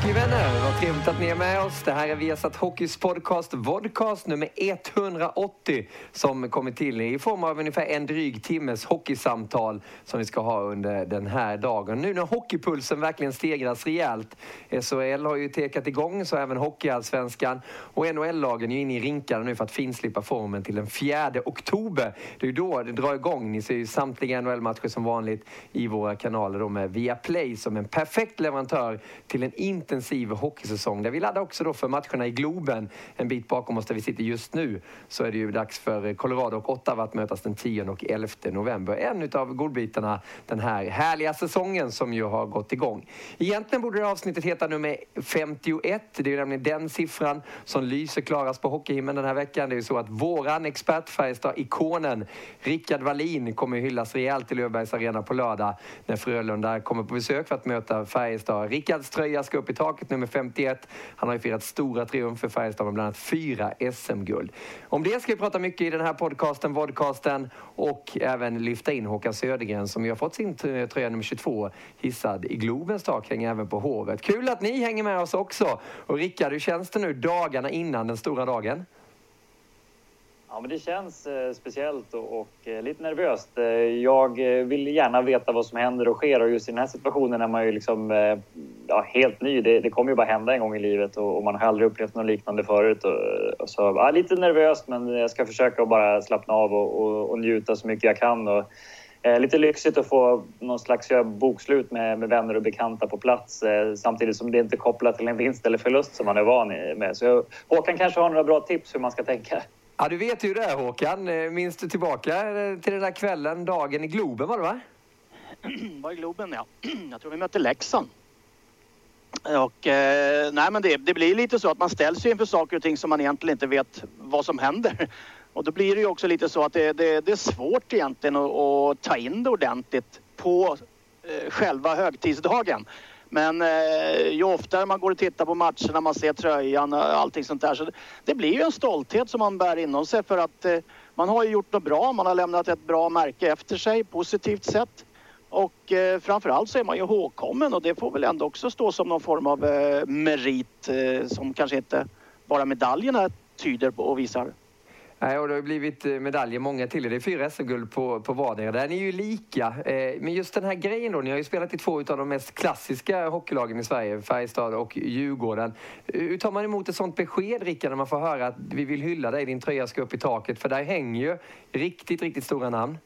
Hockeyvänner, vad trevligt att ni är med oss. Det här är Viasat Hockeys podcast, vodcast nummer 180 som kommer till i form av ungefär en dryg timmes hockeysamtal som vi ska ha under den här dagen. Nu när hockeypulsen verkligen stegras rejält. SHL har ju tekat igång, så även Hockeyallsvenskan. Och NHL-lagen är ju inne i rinkarna nu för att finslipa formen till den 4 oktober. Det är ju då det drar igång. Ni ser ju samtliga NHL-matcher som vanligt i våra kanaler då med Viaplay som en perfekt leverantör till en intensiv hockeysäsong där vi laddar också då för matcherna i Globen en bit bakom oss där vi sitter just nu. Så är det ju dags för Colorado och Ottawa att mötas den 10 och 11 november. En av godbitarna den här härliga säsongen som ju har gått igång. Egentligen borde det avsnittet heta nummer 51. Det är ju nämligen den siffran som lyser klarast på hockeyhimlen den här veckan. Det är ju så att våran expert Färjestad-ikonen Rickard Wallin kommer hyllas rejält i Löfbergs Arena på lördag när Frölunda kommer på besök för att möta Färjestad. Rickards tröja ska upp i taket, nummer 51. Han har ju firat stora triumfer för Färjestad med bland annat fyra SM-guld. Om det ska vi prata mycket i den här podcasten, vodcasten och även lyfta in Håkan Södergren som ju har fått sin tröja nummer 22 hissad i Globens tak, hänger även på Hovet. Kul att ni hänger med oss också! Och Rickard, hur känns det nu dagarna innan den stora dagen? Ja, men det känns eh, speciellt och, och eh, lite nervöst. Eh, jag eh, vill gärna veta vad som händer och sker och just i den här situationen är man ju liksom eh, ja, helt ny. Det, det kommer ju bara hända en gång i livet och, och man har aldrig upplevt något liknande förut. Och, och så, ja, lite nervöst, men jag ska försöka att bara slappna av och, och, och njuta så mycket jag kan. Och, eh, lite lyxigt att få någon slags eh, bokslut med, med vänner och bekanta på plats eh, samtidigt som det inte är kopplat till en vinst eller förlust som man är van med. Så jag, Håkan kanske har några bra tips hur man ska tänka. Ja, du vet ju det Håkan. Eh, minns du tillbaka eh, till den där kvällen, dagen i Globen var det va? var i Globen ja. Jag tror vi mötte Leksand. Och eh, nej men det, det, blir lite så att man ställs inför saker och ting som man egentligen inte vet vad som händer. Och då blir det ju också lite så att det, det, det är svårt egentligen att, att, ta in det ordentligt på eh, själva högtidsdagen. Men eh, ju oftare man går och tittar på matcherna, man ser tröjan och allting sånt där. Så det, det blir ju en stolthet som man bär inom sig för att eh, man har ju gjort något bra. Man har lämnat ett bra märke efter sig, positivt sett. Och eh, framförallt så är man ju ihågkommen och det får väl ändå också stå som någon form av eh, merit eh, som kanske inte bara medaljerna tyder på och visar. Nej, och det har blivit eh, medaljer många till. Det är fyra SM-guld på, på vardera. Där är ni ju lika. Eh, men just den här grejen då. Ni har ju spelat i två av de mest klassiska hockeylagen i Sverige. Färjestad och Djurgården. Eh, hur tar man emot ett sånt besked, Rickard, när man får höra att vi vill hylla dig, din tröja ska upp i taket? För där hänger ju riktigt, riktigt stora namn.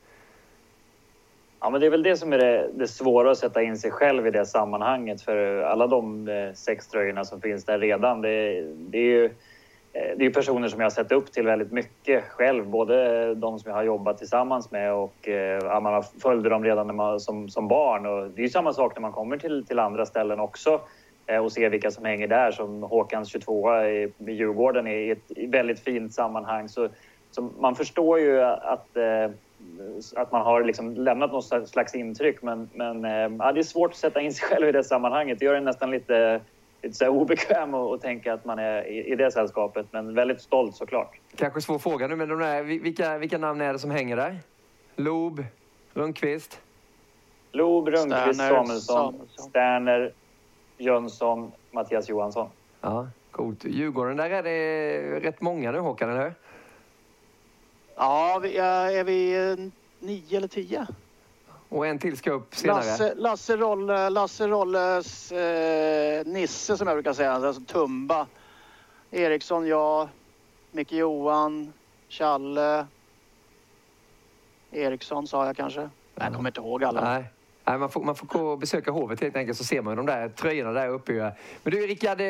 Ja, men det är väl det som är det, det svåra att sätta in sig själv i det sammanhanget. För alla de sex tröjorna som finns där redan, det, det är ju Eh, det är personer som jag har sett upp till väldigt mycket själv. Både de som jag har jobbat tillsammans med och eh, ja, man har följde dem redan man, som, som barn. Och det är ju samma sak när man kommer till, till andra ställen också eh, och ser vilka som hänger där. Som Håkans 22 i, i Djurgården i ett väldigt fint sammanhang. Så, så man förstår ju att, att man har liksom lämnat något slags intryck men, men ja, det är svårt att sätta in sig själv i det sammanhanget. Det gör det nästan lite lite så obekväm och, och tänka att man är i, i, det sällskapet. Men väldigt stolt såklart. Kanske svår fråga nu, men de där, vilka, vilka namn är det som hänger där? Loob, Rundqvist? Loob, Rundqvist, Samuelsson, Samuelsson, Sterner, Jönsson, Mattias Johansson. Ja, coolt. Djurgården, där är det rätt många nu Håkan, eller hur? Ja, vi är, är vi eh, nio eller tio? Och en till ska upp senare. Lasse, Lasse, Rolle, Lasse Rolles eh, Nisse som jag brukar säga, alltså Tumba. Eriksson, jag. Micke Johan, Challe. Eriksson sa jag kanske. Jag kommer inte ihåg alla. Nej. Nej, man, får, man får gå och besöka hovet helt enkelt så ser man de där tröjorna där uppe. Men du Rickard, eh,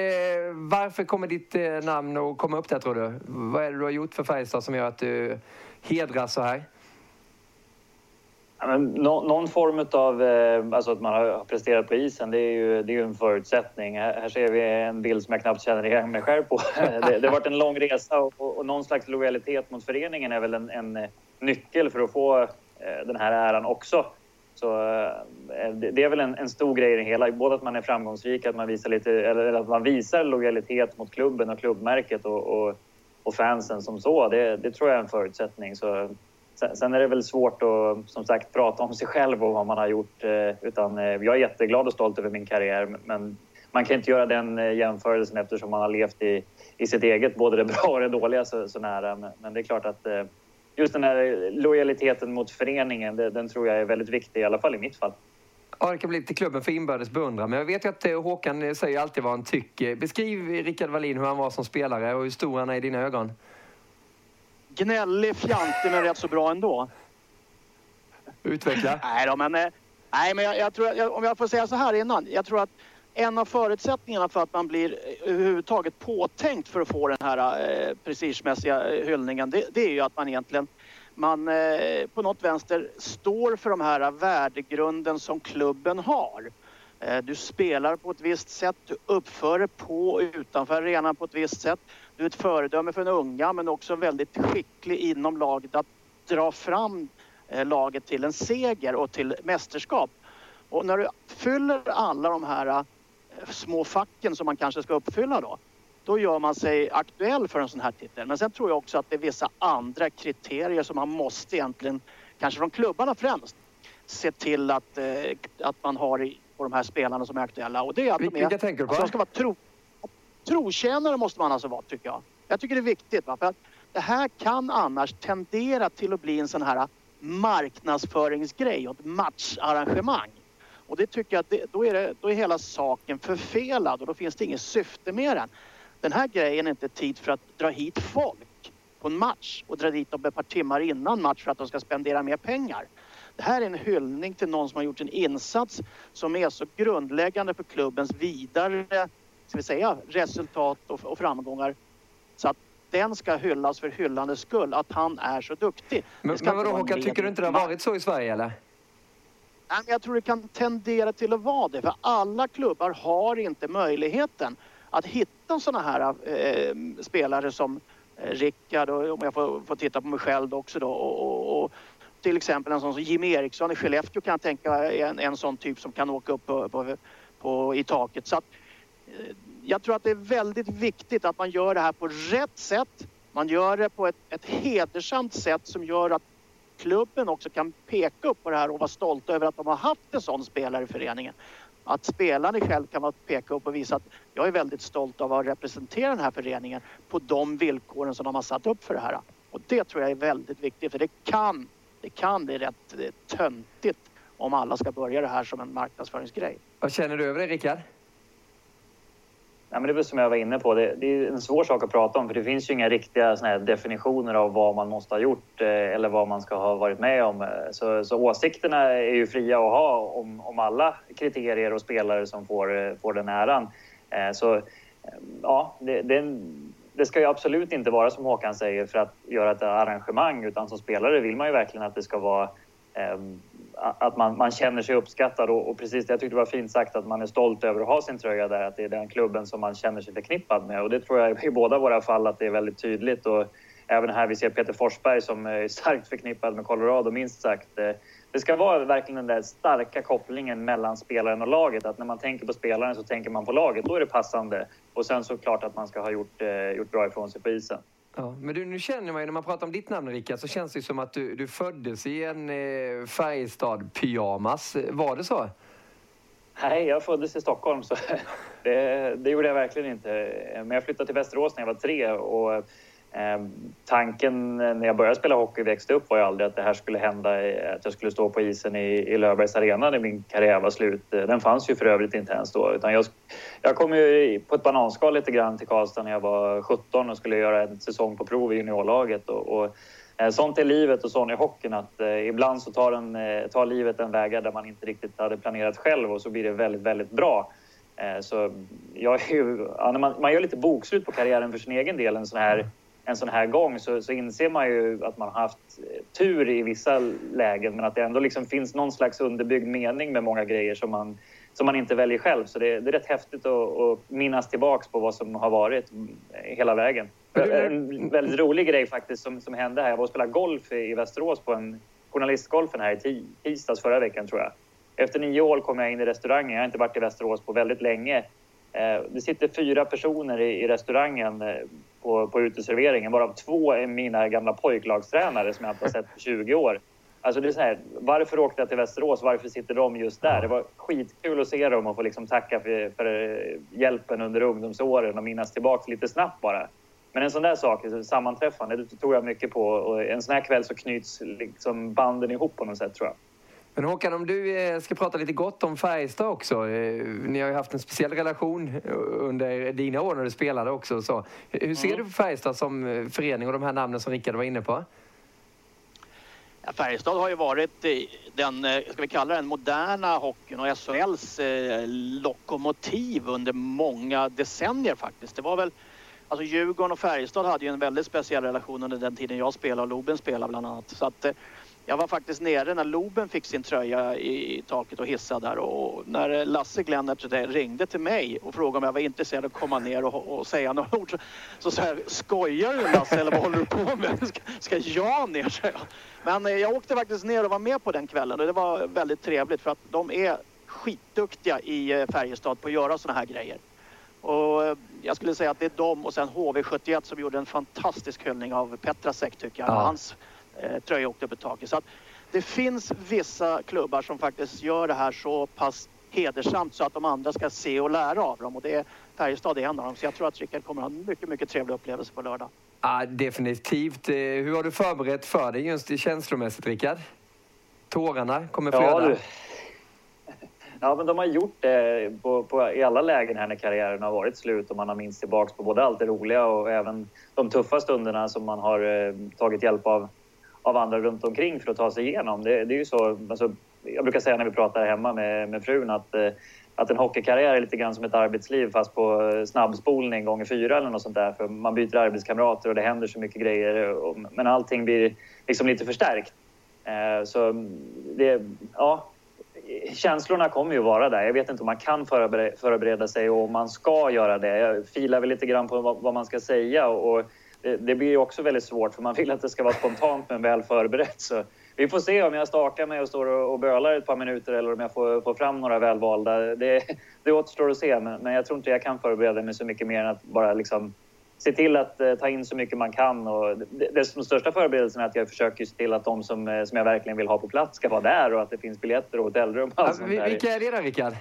varför kommer ditt eh, namn att komma upp där tror du? Vad är det du har gjort för Färjestad som gör att du hedras så här? Men, någon form av, eh, alltså att man har presterat på isen, det är ju, det är ju en förutsättning. Här, här ser vi en bild som jag knappt känner igen mig själv på. det, det har varit en lång resa och, och någon slags lojalitet mot föreningen är väl en, en eh, nyckel för att få eh, den här äran också. Så eh, det är väl en, en, stor grej i det hela. Både att man är framgångsrik, att man visar, lite, eller att man visar lojalitet mot klubben och klubbmärket och, och, och fansen som så. Det, det, tror jag är en förutsättning. Så Sen är det väl svårt att som sagt prata om sig själv och vad man har gjort. Eh, utan eh, jag är jätteglad och stolt över min karriär. Men man kan inte göra den eh, jämförelsen eftersom man har levt i, i sitt eget, både det bra och det dåliga så, så nära. Men det är klart att just den här lojaliteten mot föreningen, den tror jag är väldigt viktig, i alla fall i mitt fall. Ja, det kan bli lite klubben för inbördes beundran. Men jag vet ju att Håkan säger alltid vad han tycker. Beskriv Rickard Wallin hur han var som spelare och hur stor han är i dina ögon gnällig, fjantig men rätt så bra ändå. Utveckla. Nej då, men, eh, nej, men jag, jag tror, jag, om jag får säga så här innan. Jag tror att en av förutsättningarna för att man blir eh, överhuvudtaget påtänkt för att få den här eh, prestigemässiga eh, hyllningen, det, det, är ju att man egentligen man eh, på något vänster står för de här värdegrunden som klubben har. Eh, du spelar på ett visst sätt, du uppför dig på och utanför arenan på ett visst sätt. Du är ett föredöme för den unga men också väldigt skicklig inom laget att dra fram eh, laget till en seger och till mästerskap. Och när du fyller alla de här eh, små facken som man kanske ska uppfylla då, då gör man sig aktuell för en sån här titel. Men sen tror jag också att det är vissa andra kriterier som man måste egentligen, kanske från klubbarna främst, se till att, eh, att man har på de här spelarna som är aktuella. Och det är att Vilka de är, tänker du på? Alltså ska vara tro, trotjänare måste man alltså vara tycker jag. Jag tycker det är viktigt. Va? För att det här kan annars tendera till att bli en sån här marknadsföringsgrej och ett matcharrangemang. Och det tycker jag det, då, är det, då är hela saken förfelad och då finns det inget syfte med den. Den här grejen är inte tid för att dra hit folk på en match och dra dit dem ett par timmar innan match för att de ska spendera mer pengar. Det här är en hyllning till någon som har gjort en insats som är så grundläggande för klubbens vidare ska vi säga, resultat och, och framgångar. Så att den ska hyllas för hyllandets skull, att han är så duktig. Men, men vadå Håkan, tycker du inte det har varit så i Sverige eller? Nej, jag tror det kan tendera till att vara det, för alla klubbar har inte möjligheten att hitta sådana här eh, spelare som eh, Rickard och om jag får, får, titta på mig själv också då och, och, och, till exempel en sån som Jim Eriksson i Skellefteå kan jag tänka en, en sån typ som kan åka upp på, på, på i taket. Så att, Eh, jag tror att det är väldigt viktigt att man gör det här på rätt sätt. Man gör det på ett, ett hedersamt sätt som gör att klubben också kan peka upp på det här och vara stolta över att de har haft en sån spelare i föreningen. Att spelarna själv kan peka upp och visa att jag är väldigt stolt av att representera den här föreningen på de villkoren som de har satt upp för det här. Och det tror jag är väldigt viktigt för det kan, det kan bli rätt eh, töntigt om alla ska börja det här som en marknadsföringsgrej. Vad känner du över det Rickard? Ja, men det är väl som jag var inne på, det, det, är en svår sak att prata om för det finns ju inga riktiga såna definitioner av vad man måste ha gjort eh, eller vad man ska ha varit med om. Eh, så, så åsikterna är ju fria att ha om, om alla kriterier och spelare som får, eh, får den äran. Eh, så eh, ja, det, det, det ska ju absolut inte vara som Håkan säger för att göra ett arrangemang utan som spelare vill man ju verkligen att det ska vara ehm, att man, man känner sig uppskattad och, och, precis jag tyckte det var fint sagt att man är stolt över att ha sin tröja där, att det är den klubben som man känner sig förknippad med och det tror jag i båda våra fall att det är väldigt tydligt och även här vi ser Peter Forsberg som är starkt förknippad med Colorado minst sagt. Det ska vara verkligen den där starka kopplingen mellan spelaren och laget. Att när man tänker på spelaren så tänker man på laget. Då är det passande. Och sen såklart att man ska ha gjort, eh, gjort bra ifrån sig på isen. Ja, men du, nu känner man ju när man pratar om ditt namn Rickard så känns det som att du, du föddes i en eh, Färjestad-pyjamas. Var det så? Nej, jag föddes i Stockholm så det, det, gjorde jag verkligen inte. Men jag flyttade till Västerås när jag var tre och Ehm, tanken när jag började spela hockey och växte upp var ju aldrig att det här skulle hända, att jag skulle stå på isen i, i Löfbergs Arena när min karriär var slut. Eh, den fanns ju för övrigt inte ens då. Utan jag, jag kom ju på ett bananskal lite grann till Karlstad när jag var 17 och skulle göra en säsong på prov i juniorlaget. Och, och eh, sånt är livet och sån är hockeyn att eh, ibland så tar, en, eh, tar livet en väg där man inte riktigt hade planerat själv och så blir det väldigt, väldigt bra. Eh, så jag ju, ja, man, man gör lite bokslut på karriären för sin egen del en sån här, en sån här gång så, så inser man ju att man har haft eh, tur i vissa lägen men att det ändå liksom finns någon slags underbyggd mening med många grejer som man, som man inte väljer själv. Så det, det är rätt häftigt att, att minnas tillbaks på vad som har varit hela vägen. En väldigt rolig grej faktiskt som, som hände här. Jag var och spelade golf i Västerås på en journalistgolfen här i tisdags förra veckan tror jag. Efter nio år kom jag in i restaurangen. Jag har inte varit i Västerås på väldigt länge. Eh, det sitter fyra personer i, i restaurangen eh, på, på uteserveringen varav två är mina gamla pojklagstränare som jag inte har sett på 20 år. Alltså det är så här, varför åkte jag till Västerås? Varför sitter de just där? Det var skitkul att se dem och få liksom tacka för, för eh, hjälpen under ungdomsåren och minnas tillbaka lite snabbt bara. Men en sån där sak, sammanträffande, det tror jag mycket på. Och en sån här kväll så knyts liksom banden ihop på något sätt tror jag. Men Håkan, om du eh, ska prata lite gott om Färjestad också. Eh, ni har ju haft en speciell relation eh, under dina år när du spelade också. Så hur ser mm. du på Färjestad som förening och de här namnen som Rickard var inne på? Ja, Färjestad har ju varit den, ska vi kalla den moderna hockeyn och SHLs lokomotiv under många decennier faktiskt. Det var väl Alltså Djurgården och Färjestad hade ju en väldigt speciell relation under den tiden jag spelade och Loben spelade bland annat. Så att, jag var faktiskt nere när Loben fick sin tröja i taket och hissade där och när Lasse Glennert ringde till mig och frågade om jag var intresserad av att komma ner och, och säga några ord så, så sa jag, skojar du Lasse eller vad håller du på med? Ska, ska jag ner? Så jag. Men eh, jag åkte faktiskt ner och var med på den kvällen och det var väldigt trevligt för att de är skitduktiga i eh, Färjestad på att göra sådana här grejer. Och eh, jag skulle säga att det är de och sen HV71 som gjorde en fantastisk hyllning av Petrasek tycker jag. Ja. Hans eh, tröja åkte upp i taket. Så att det finns vissa klubbar som faktiskt gör det här så pass hedersamt så att de andra ska se och lära av dem. Och det är Färjestad är en av dem. Så jag tror att Rickard kommer ha en mycket, mycket trevlig upplevelse på lördag. Ja, definitivt. Eh, hur har du förberett för dig just känslomässigt, Rickard? Tårarna kommer flöda. Ja, Ja, men de har gjort det på, på, i alla lägen här när karriären har varit slut och man har minst tillbaks på både allt det roliga och även de tuffa stunderna som man har eh, tagit hjälp av, av andra runt omkring för att ta sig igenom. Det, det är ju så, alltså, jag brukar säga när vi pratar hemma med, med frun att, eh, att en hockeykarriär är lite grann som ett arbetsliv fast på snabbspolning gånger fyra eller något sånt där. För man byter arbetskamrater och det händer så mycket grejer. Och, men allting blir liksom lite förstärkt. Eh, så det, ja, känslorna kommer ju vara där. Jag vet inte om man kan förbereda, förbereda sig och om man ska göra det. Jag filar väl lite grann på vad, vad man ska säga och det, det blir ju också väldigt svårt för man vill att det ska vara spontant men väl förberett. Så vi får se om jag stakar mig och står och, bölar ett par minuter eller om jag får, får fram några välvalda. Det, det återstår att se, men, men jag tror inte jag kan förbereda mig så mycket mer än att bara liksom se till att eh, ta in så mycket man kan. Och det, det, den största förberedelsen är att jag försöker se till att de som, eh, som jag verkligen vill ha på plats ska vara där och att det finns biljetter och hotellrum. Och alltså, vilka är det då, Rickard?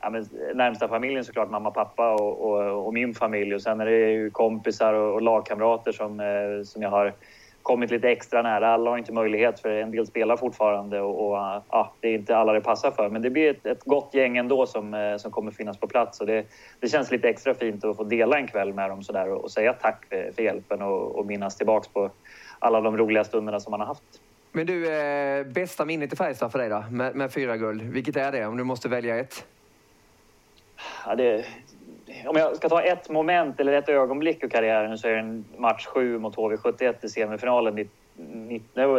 Ja, men, närmsta familjen såklart, mamma, pappa och, och, och, min familj. Och sen är det ju kompisar och, och lagkamrater som, eh, som jag har kommit lite extra nära. Alla har inte möjlighet för en del spelar fortfarande och, och ja, det är inte alla det passar för. Men det blir ett, ett gott gäng ändå som, eh, som kommer finnas på plats och det, det känns lite extra fint att få dela en kväll med dem sådär och, och säga tack för, för hjälpen och, och minnas tillbaks på alla de roliga stunderna som man har haft. Men du, eh, bästa minnet i Färjestad för dig då, med, med fyra guld. Vilket är det om du måste välja ett? Det, om jag ska ta ett moment eller ett ögonblick ur karriären så är det en match 7 mot HV71 i semifinalen.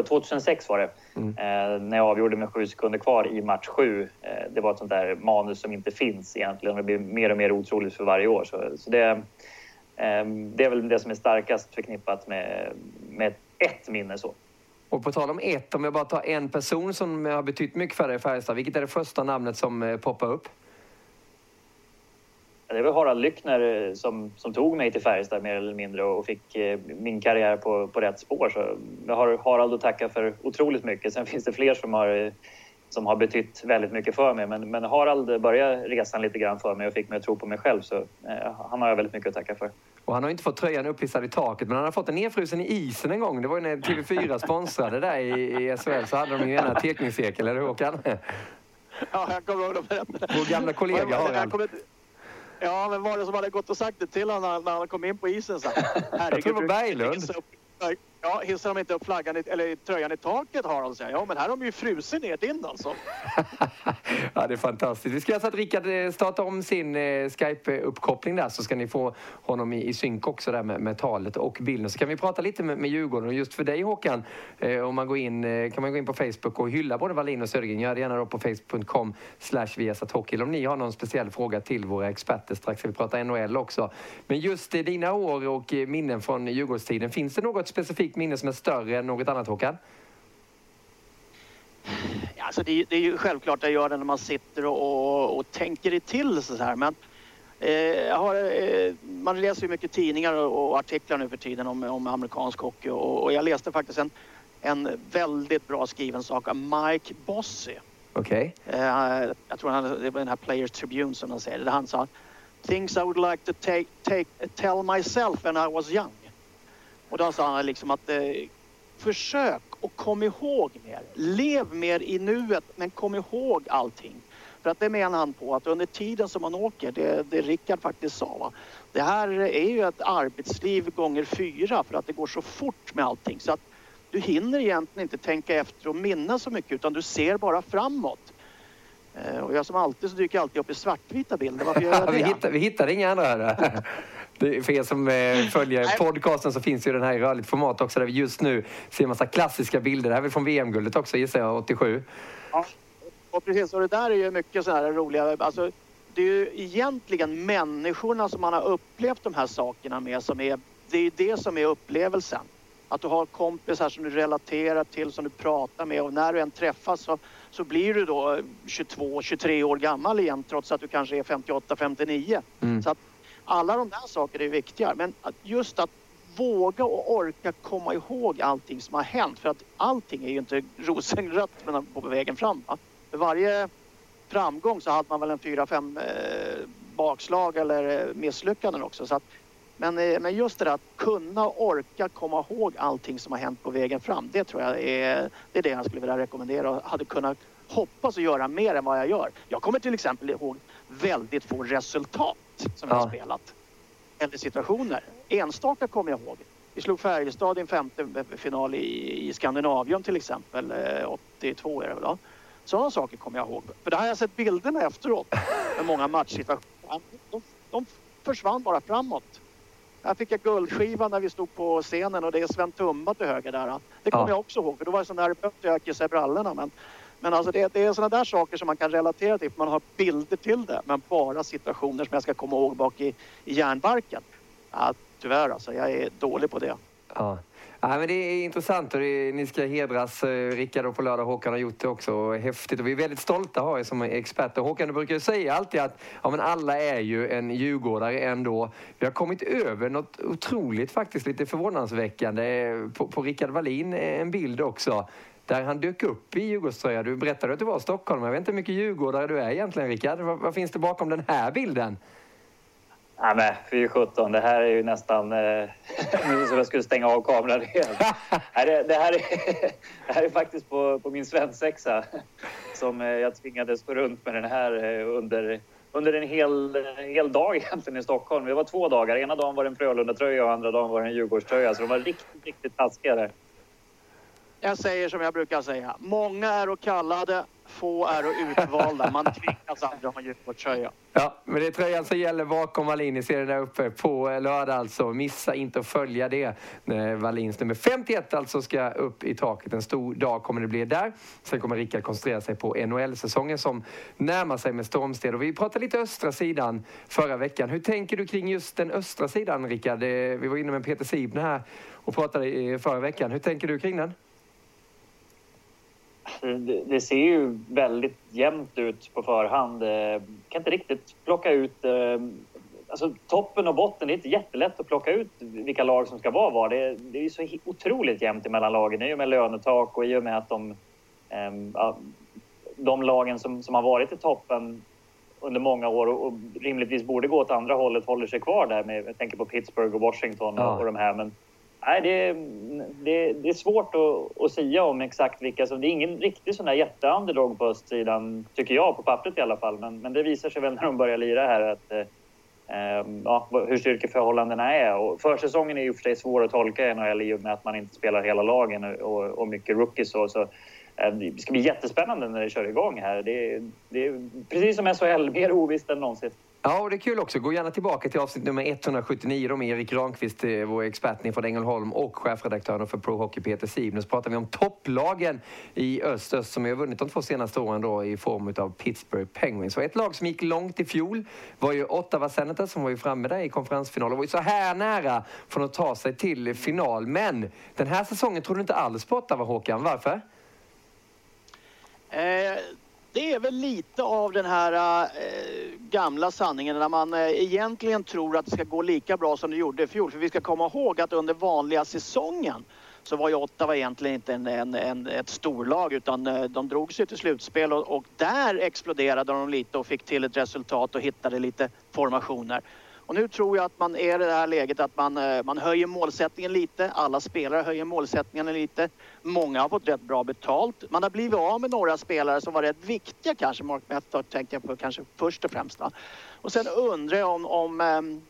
2006 var det, mm. eh, när jag avgjorde med sju sekunder kvar i match 7. Eh, det var ett sånt där manus som inte finns egentligen. Det blir mer och mer otroligt för varje år. Så, så det, eh, det är väl det som är starkast förknippat med, med ett minne. så. Och på tal om ett, om jag bara tar en person som har betytt mycket för dig i Färjestad. Vilket är det första namnet som poppar upp? Det väl Harald Lyckner eh, som, som tog mig till Färjestad mer eller mindre och fick eh, min karriär på, på rätt spår. Så jag har Harald att tacka för otroligt mycket. Sen finns det fler som har, som har betytt väldigt mycket för mig. Men, men Harald började resan lite grann för mig och fick mig att tro på mig själv. Så eh, han har jag väldigt mycket att tacka för. Och han har inte fått tröjan upphissad i taket, men han har fått den nedfrusen i isen en gång. Det var ju när TV4 sponsrade där i, i SHL så hade de ju ena teckningscirkel, eller hur Håkan? Ja, jag kommer ihåg det. Vår gamla kollega har han. Ja, men var det som hade gått och sagt det till honom när han kom in på isen? Så, jag tror det var Berglund. Ja, hissar de inte upp flaggan i, eller tröjan i taket har de säger. Ja, men här har de ju frusit ner din alltså. ja, det är fantastiskt. Vi ska göra så att Rickard eh, startar om sin eh, Skype-uppkoppling där så ska ni få honom i, i synk också där med, med, talet och bilden. Så kan vi prata lite med, med Djurgården och just för dig Håkan, eh, om man går in, eh, kan man gå in på Facebook och hylla både Wallin och Södergren. Gör det gärna då på facebook.com slash Eller om ni har någon speciell fråga till våra experter strax ska vi prata NHL också. Men just eh, dina år och eh, minnen från Djurgårdstiden, finns det något specifikt specifikt minne som är större än något annat Håkan? Ja, alltså det, det är ju självklart att göra det när man sitter och, och, och tänker det till så här. Men eh, har, eh, man läser ju mycket tidningar och, och, artiklar nu för tiden om, om amerikansk hockey och, jag läste faktiskt en, en väldigt bra skriven sak av Mike Bossy. Okej. Okay. Eh, jag tror han, det var den här Players Tribune som han säger, han sa Things I would like to take, take, tell myself when I was young. Och då sa han liksom att eh, försök och kom ihåg mer. Lev mer i nuet men kom ihåg allting. För att det menar han på att under tiden som man åker, det, det Rickard faktiskt sa, va? det här är ju ett arbetsliv gånger fyra för att det går så fort med allting. Så att du hinner egentligen inte tänka efter och minnas så mycket utan du ser bara framåt. Eh, och jag som alltid så dyker jag alltid upp i svartvita bilder. Varför gör jag det? vi, hittar, vi hittar inga andra här. för er som eh, följer podcasten så finns ju den här i rörligt format också där vi just nu ser en massa klassiska bilder. Det här är väl från VM-guldet också gissar jag, 87. Ja, och precis. Och det där är ju mycket sådana här roliga... Alltså, det är ju egentligen människorna som man har upplevt de här sakerna med som är... Det är det som är upplevelsen. Att du har kompisar som du relaterar till, som du pratar med och när du än träffas så, så blir du då 22-23 år gammal igen trots att du kanske är 58-59. Mm. Så att alla de där sakerna är viktiga. Men just att våga och orka komma ihåg allting som har hänt. För att allting är ju inte rosenrött på vägen fram. Va? För varje framgång så hade man väl en fyra, fem eh, bakslag eller eh, misslyckanden också. Så att, men, eh, men just det där att kunna orka komma ihåg allting som har hänt på vägen fram. Det tror jag är det, är det jag skulle vilja rekommendera och hade kunnat hoppas att göra mer än vad jag gör. Jag kommer till exempel ihåg väldigt få resultat som ja. jag har spelat. Eller situationer. Enstaka kommer jag ihåg. Vi slog Färjestad i en femte final i, i Skandinavium till exempel. 82 eh, är det väl då. Sådana saker kommer jag ihåg. För det har jag sett bilderna efteråt. Med många matchsituationer. De, de försvann bara framåt. Här fick jag guldskiva när vi stod på scenen och det är Sven Tumba till höger där. Det kommer ja. jag också ihåg för då var det så nervöst att jag kissade i brallorna. Men men alltså det, det är sådana där saker som man kan relatera till. Man har bilder till det, men bara situationer som jag ska komma ihåg bak i, i hjärnbarken. Ja, tyvärr alltså, jag är dålig på det. Ja. Ja, men det är intressant och är, ni ska hedras. Eh, Rickard och på lördag Håkan har gjort det också. Häftigt och vi är väldigt stolta att ha er som experter. Håkan, du brukar ju säga alltid att ja, men alla är ju en djurgårdare ändå. Vi har kommit över något otroligt faktiskt, lite förvånansväckande eh, på, på Rickard Wallin, eh, en bild också där han dök upp i Djurgårdströja. Du berättade att du var Stockholm. Jag vet inte hur mycket djurgårdare du är egentligen, Rickard. Vad, vad finns det bakom den här bilden? Ja, men fy sjutton, det här är ju nästan eh, som jag skulle stänga av kameran helt. det, det, här är, det här är faktiskt på, på min svensexa som eh, jag tvingades gå runt med den här eh, under, under en hel, hel dag egentligen i Stockholm. Det var två dagar. Ena dagen var det en Frölunda-tröja och andra dagen var det en Djurgårdströja. Så de var riktigt, riktigt taskiga där. Jag säger som jag brukar säga. Många är och kallade, få är och utvalda. Man tvingas aldrig ha en Djurgårdströja. Ja, men det är tröjan som gäller bakom Wallin. Ni ser den där uppe på lördag alltså. Missa inte att följa det. Eh, Wallins nummer 51 alltså ska upp i taket. En stor dag kommer det bli där. Sen kommer Rickard koncentrera sig på NHL-säsongen som närmar sig med stormsteg. Och vi pratade lite östra sidan förra veckan. Hur tänker du kring just den östra sidan, Rickard? Eh, vi var inne med Peter Sibner här och pratade förra veckan. Hur tänker du kring den? Det, det, ser ju väldigt jämnt ut på förhand. Jag kan inte riktigt plocka ut alltså, toppen och botten, det är inte jättelätt att plocka ut vilka lag som ska vara var. Det, det är så otroligt jämnt mellan lagen i och med lönetak och i och med att de, eh, de lagen som, som har varit i toppen under många år och, rimligtvis borde gå åt andra hållet håller sig kvar där. Med, jag tänker på Pittsburgh och Washington ja. och de här. Men nej, det, det, det är svårt att, att säga om exakt vilka som... Det är ingen riktig sån där jätteunderdog på östsidan, tycker jag, på pappret i alla fall. Men, men det visar sig väl när de börjar lira här att eh, ehm, ja, hur styrkeförhållandena är. Och försäsongen är ju för sig svår att tolka i NHL i och med att man inte spelar hela lagen och, och mycket rookies. Och, så, eh, det ska bli jättespännande när det kör igång här. Det, det är precis som SHL, mer ovisst än någonsin. Ja, och det är kul också. Gå gärna tillbaka till avsnitt nummer 179 då med Erik Granqvist, eh, vår expert från Ängelholm och chefredaktören för Pro Hockey Peter Siv. Nu pratar vi om topplagen i öst, öst som har vunnit de två senaste åren då i form av Pittsburgh Penguins. Och ett lag som gick långt i fjol var ju Ottawa Senators som var ju framme där i konferensfinalen och var ju så här nära från att ta sig till final. Men den här säsongen tror du inte alls på Ottawa, Håkan. Varför? Eh det är väl lite av den här äh, gamla sanningen när man äh, egentligen tror att det ska gå lika bra som det gjorde i fjol. För vi ska komma ihåg att under vanliga säsongen så var ju Ottawa egentligen inte en, en, en, ett storlag utan äh, de drog sig till slutspel och, och där exploderade de lite och fick till ett resultat och hittade lite formationer. Och nu tror jag att man är i det här läget att man, eh, man höjer målsättningen lite. Alla spelare höjer målsättningen lite. Många har fått rätt bra betalt. Man har blivit av med några spelare som var rätt viktiga kanske. Mark Method tänkte jag på kanske först och främst. Va? Och sen undrar jag om, om ehm,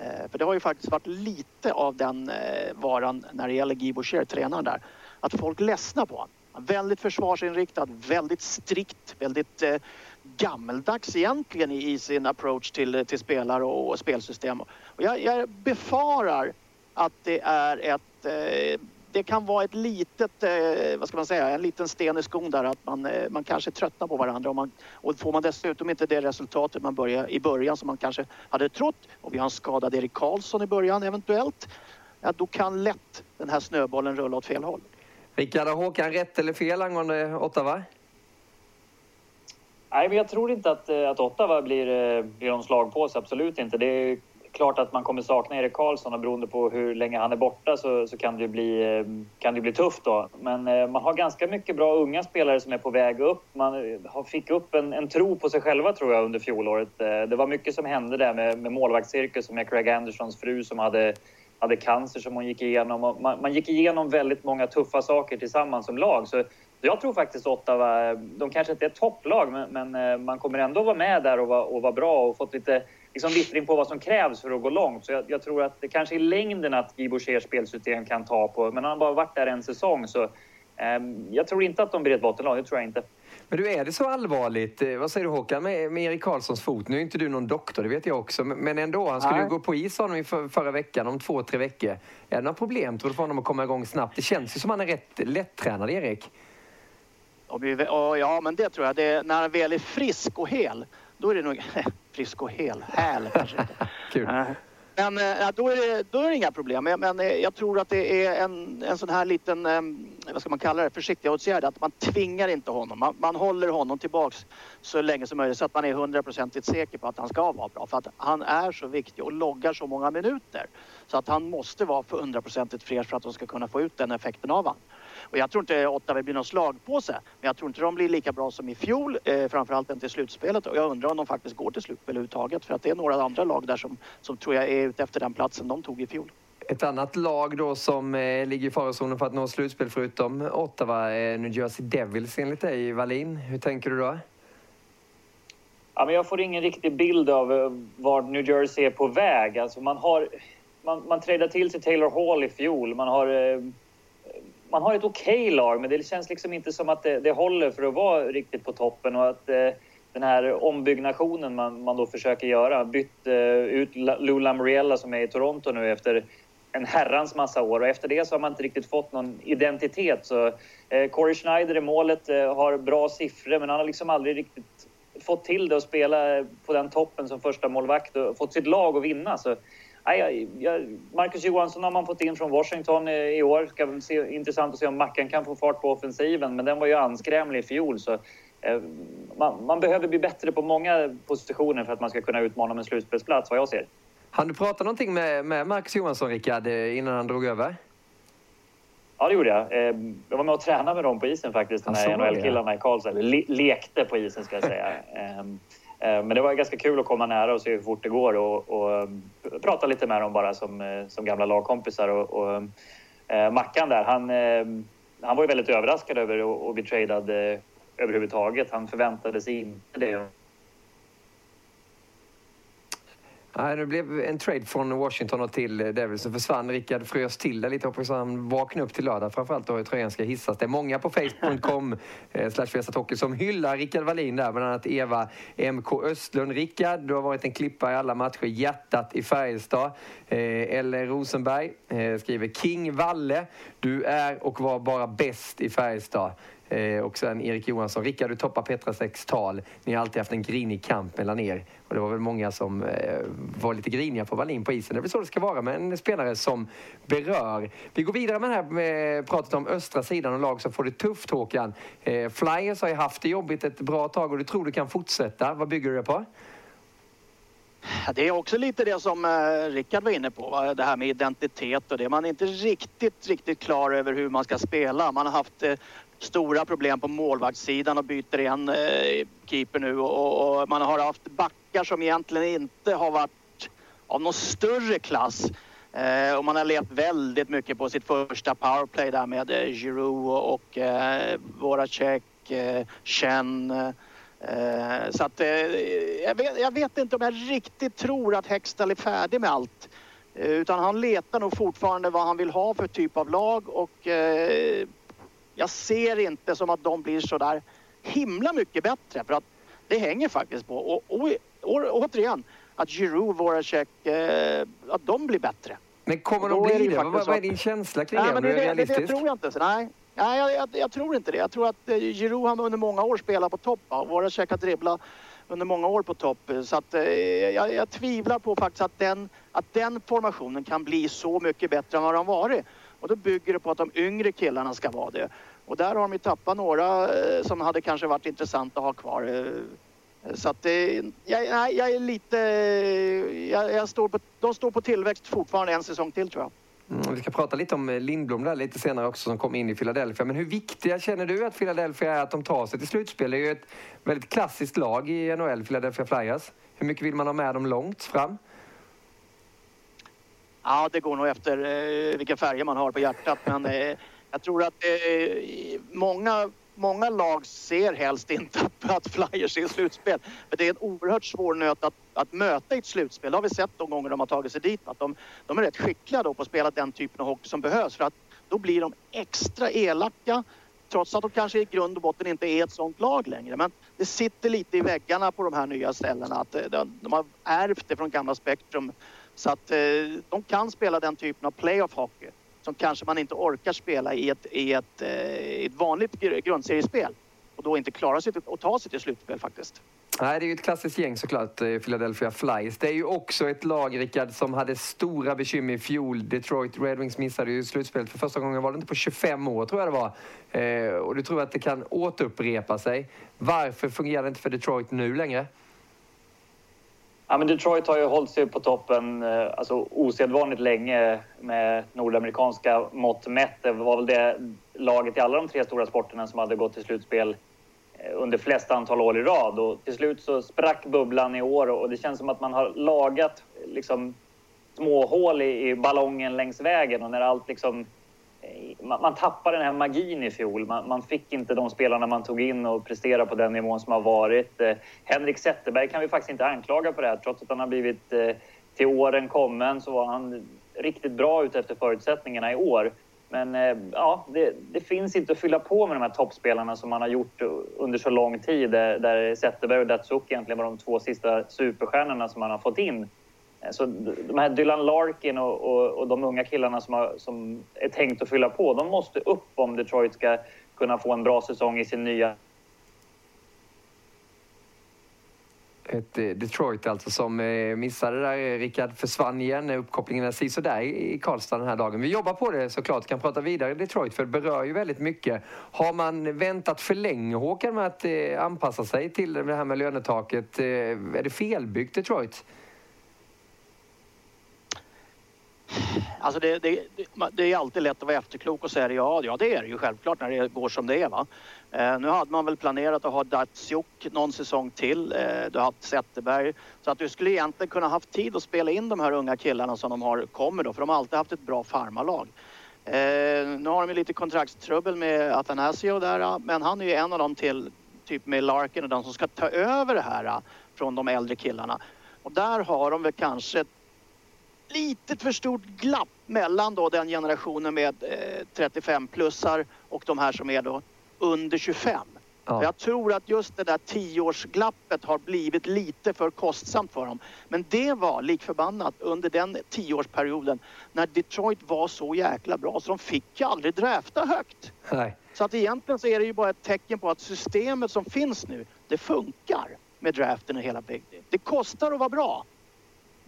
eh, för det har ju faktiskt varit lite av den eh, varan när det gäller Guy Boucher, tränaren där. Att folk ledsnar på honom. Väldigt försvarsinriktad, väldigt strikt, väldigt eh, gammeldags egentligen i, i sin approach till, till spelare och, och spelsystem. Och jag, jag, befarar att det är ett eh, det kan vara ett litet, eh, vad ska man säga, en liten sten i skon där att man, eh, man kanske tröttnar på varandra och, man, och får man dessutom inte det resultatet man börjar i början som man kanske hade trott och vi har en skadad Erik Karlsson i början eventuellt, ja, då kan lätt den här snöbollen rulla åt fel håll. Rickard, har Håkan rätt eller fel angående Ottawa? Nej, men jag tror inte att, eh, att Ottawa blir, eh, blir någon slagpåse. Absolut inte. Det är klart att man kommer sakna Erik Karlsson och beroende på hur länge han är borta så, så kan, det bli, eh, kan det bli tufft då. Men man har ganska mycket bra unga spelare som är på väg upp. Man har, fick upp en, en tro på sig själva tror jag under fjolåret. Det var mycket som hände där med, med målvaktscirkus med Craig Andersons fru som hade hade cancer som hon gick igenom. Man, man gick igenom väldigt många tuffa saker tillsammans som lag. Så jag tror faktiskt Ottawa, de kanske inte är ett topplag, men, men eh, man kommer ändå vara med där och vara, och vara bra och fått lite liksom, vittring på vad som krävs för att gå långt. Så jag, jag tror att det kanske i längden att Guy Bouchers spelsystem kan ta på, men han har bara varit där en säsong så eh, jag tror inte att de blir ett bottenlag, det tror jag inte. Men du, är det så allvarligt, eh, vad säger du Håkan, med, med Erik Karlssons fot? Nu är inte du någon doktor, det vet jag också, men ändå. Han skulle ju gå på is honom för, förra veckan, om två, tre veckor. Är det några problem tror du för honom att komma igång snabbt? Det känns ju som han är rätt lättränad, Erik. Och ja, men det tror jag. Det, när han väl är frisk och hel, då är det nog... frisk och hel, häl kanske inte. Kul. Men äh, då, är det, då är det inga problem. Men, eh, jag tror att det är en, en sån här liten, vad ska man kalla det, försiktighetsåtgärd. Att man tvingar inte honom. Man, man håller honom tillbaks så länge som möjligt så att man är hundraprocentigt säker på att han ska vara bra. För att han är så viktig och loggar så många minuter. Så att han måste vara för hundraprocentigt fräsch för att de ska kunna få ut den effekten av honom. Och jag tror inte Ottawa blir någon slagpåse. Men jag tror inte de blir lika bra som i fjol. Eh, framförallt inte i slutspelet. Och jag undrar om de faktiskt går till slutspel överhuvudtaget. För att det är några andra lag där som, som tror jag är ute efter den platsen de tog i fjol. Ett annat lag då som eh, ligger i farozonen för att nå slutspel förutom Ottawa är New Jersey Devils enligt dig, Wallin. Hur tänker du då? Ja, men jag får ingen riktig bild av eh, var New Jersey är på väg. Alltså man har... Man, man till sig Taylor Hall i fjol. Man har eh, man har ett okej okay lag, men det känns liksom inte som att det, det håller för att vara riktigt på toppen och att eh, den här ombyggnationen man, man då försöker göra, bytt eh, ut Lou Lamoriella som är i Toronto nu efter en herrans massa år och efter det så har man inte riktigt fått någon identitet. Så eh, Corey Schneider i målet eh, har bra siffror men han har liksom aldrig riktigt fått till det att spela på den toppen som första målvakt och fått sitt lag att vinna. Så Nej, jag, Marcus Johansson har man fått in från Washington i år. Ska väl se, intressant att se om Mackan kan få fart på offensiven, men den var ju anskrämlig i fjol. Så, eh, man, man, behöver bli bättre på många positioner för att man ska kunna utmana om en slutspelsplats, vad jag ser. Han du prata någonting med, med Marcus Johansson, Rickard, innan han drog över? Ja, det gjorde jag. Eh, jag var med och tränade med dem på isen faktiskt, de här NHL-killarna i Karlstad. Le lekte på isen ska jag säga. Eh, men det var ganska kul att komma nära och se hur fort det går och, och eh, prata lite med dem bara som, eh, som gamla lagkompisar. Och, och eh, Mackan där, han, eh, han var ju väldigt överraskad över att bli tradad eh, överhuvudtaget. Han förväntade sig inte det. Nej, det blev en trade från Washington och till Devils som försvann. Rickard frös till det lite. Hoppas han vaknar upp till lördag framförallt då tröjan ska hissas. Det är många på facebook.com eh, slash som hyllar Rickard Wallin där. Bland annat Eva MK Östlund. Rickard, du har varit en klippa i alla matcher. Hjärtat i Färjestad. Eh, Eller Rosenberg eh, skriver King Valle. Du är och var bara bäst i Färjestad. Eh, och sen Erik Johansson. Rickard, du toppar Petra tal. Ni har alltid haft en grinig kamp mellan er. Och det var väl många som eh, var lite griniga på Wallin på isen. Det är väl så det ska vara med en spelare som berör. Vi går vidare med det här med pratet om östra sidan och lag som får det tufft, Håkan. Eh, Flyers har ju haft det jobbigt ett bra tag och du tror du kan fortsätta. Vad bygger du det på? Det är också lite det som eh, Rickard var inne på, det här med identitet och det. Man är inte riktigt, riktigt klar över hur man ska spela. Man har haft eh, stora problem på målvaktssidan och byter igen eh, keeper nu och, och, man har haft backar som egentligen inte har varit av någon större klass. Eh, och man har levt väldigt mycket på sitt första powerplay där med eh, Giroud och, och eh, Voracek, eh, Chen. Eh, eh, så att eh, jag vet, jag, vet, inte om jag riktigt tror att Hextall är färdig med allt. Eh, utan han letar nog fortfarande vad han vill ha för typ av lag och eh, jag ser inte som att de blir så där himla mycket bättre för att det hänger faktiskt på. Och, och, och återigen, att Giroud, Voracek, eh, att de blir bättre. Men kommer de bli det? Vad, vad är din känsla kring nej, det? Men det, det, det, det tror jag inte. Så nej, nej jag, jag, jag, tror inte det. Jag tror att eh, Giroud har under många år spelat på topp och Voracek har dribblat under många år på topp. Så att, eh, jag, jag tvivlar på faktiskt att den, att den formationen kan bli så mycket bättre än vad den varit. Och då bygger det på att de yngre killarna ska vara det. Och där har de ju tappat några eh, som hade kanske varit intressanta att ha kvar. Eh, så att det, jag, jag är lite... Jag, jag står på, de står på tillväxt fortfarande en säsong till tror jag. Mm, vi ska prata lite om Lindblom där lite senare också som kom in i Philadelphia. Men hur viktiga känner du att Philadelphia är att de tar sig till slutspel? Det är ju ett väldigt klassiskt lag i NHL, Philadelphia Flyers. Hur mycket vill man ha med dem långt fram? Ja, det går nog efter eh, vilka färger man har på hjärtat. Men eh, jag tror att eh, många, många lag ser helst inte att Flyers är i slutspel. För det är en oerhört svår nöt att, att möta i ett slutspel. Det har vi sett de gånger de har tagit sig dit. Att de, de är rätt skickliga då på att spela den typen av hockey som behövs. För att då blir de extra elaka trots att de kanske i grund och botten inte är ett sånt lag längre. Men det sitter lite i väggarna på de här nya ställena att eh, de har ärvt det från gamla Spektrum. Så att eh, de kan spela den typen av playoff hockey som kanske man inte orkar spela i ett, i ett, eh, ett vanligt grundseriespel och då inte klarar sig att ta sig till slutspel faktiskt. Nej, det är ju ett klassiskt gäng såklart, eh, Philadelphia Flyers. Det är ju också ett lag, Rickard, som hade stora bekymmer i fjol. Detroit Red Wings missade ju slutspelet för första gången, var det inte på 25 år tror jag det var. Eh, och du tror att det kan återupprepa sig. Varför fungerar det inte för Detroit nu längre? Ja, men Detroit har ju hållit sig på toppen eh, alltså, osedvanligt länge med nordamerikanska mått mätt. Det var väl det laget i alla de tre stora sporterna som hade gått till slutspel eh, under flest antal år i rad. Och till slut så sprack bubblan i år och det känns som att man har lagat liksom, små hål i, i ballongen längs vägen och när allt liksom man, man tappade den här magin i fjol. Man, man, fick inte de spelarna man tog in och prestera på den nivån som har varit. Eh, Henrik Zetterberg kan vi faktiskt inte anklaga för det här. Trots att han har blivit eh, till åren kommen så var han riktigt bra ute efter förutsättningarna i år. Men eh, ja, det, det, finns inte att fylla på med de här toppspelarna som man har gjort under så lång tid. Där, där Zetterberg och Datsuk egentligen var de två sista superstjärnorna som man har fått in. Eh, så de här Dylan Larkin och, och, och, de unga killarna som, har, som är tänkt att fylla på, de måste upp om Detroit ska kunna få en bra säsong i sin nya... Ett eh, Detroit alltså som eh, missade där. Rickard försvann igen. Uppkopplingen är sådär i Karlstad den här dagen. Vi jobbar på det såklart. Kan prata vidare Detroit för det berör ju väldigt mycket. Har man väntat för länge Håkan med att anpassa sig till det här med lönetaket? Är det felbyggt Detroit? Alltså det, det, det, är alltid lätt att vara efterklok och säga ja, ja det är det ju självklart när det går som det är. Va? Eh, nu hade man väl planerat att ha Datsjuk någon säsong till. Eh, du har haft Zetterberg. Så att du skulle egentligen kunna haft tid att spela in de här unga killarna som de har, kommer då. För de har alltid haft ett bra farmarlag. Eh, nu har de lite kontraktstrubbel med Athanasio där. Men han är ju en av dem till, typ med Larkin och de som ska ta över det här från de äldre killarna. Och där har de väl kanske lite för stort glapp mellan då den generationen med eh, 35-plussar och de här som är då under 25. Ja. Jag tror att just det där tioårsglappet har blivit lite för kostsamt för dem. Men det var likförbannat under den tioårsperioden när Detroit var så jäkla bra så de fick ju aldrig drafta högt. Nej. Så att egentligen så är det ju bara ett tecken på att systemet som finns nu, det funkar med draften och hela Big Det kostar att vara bra.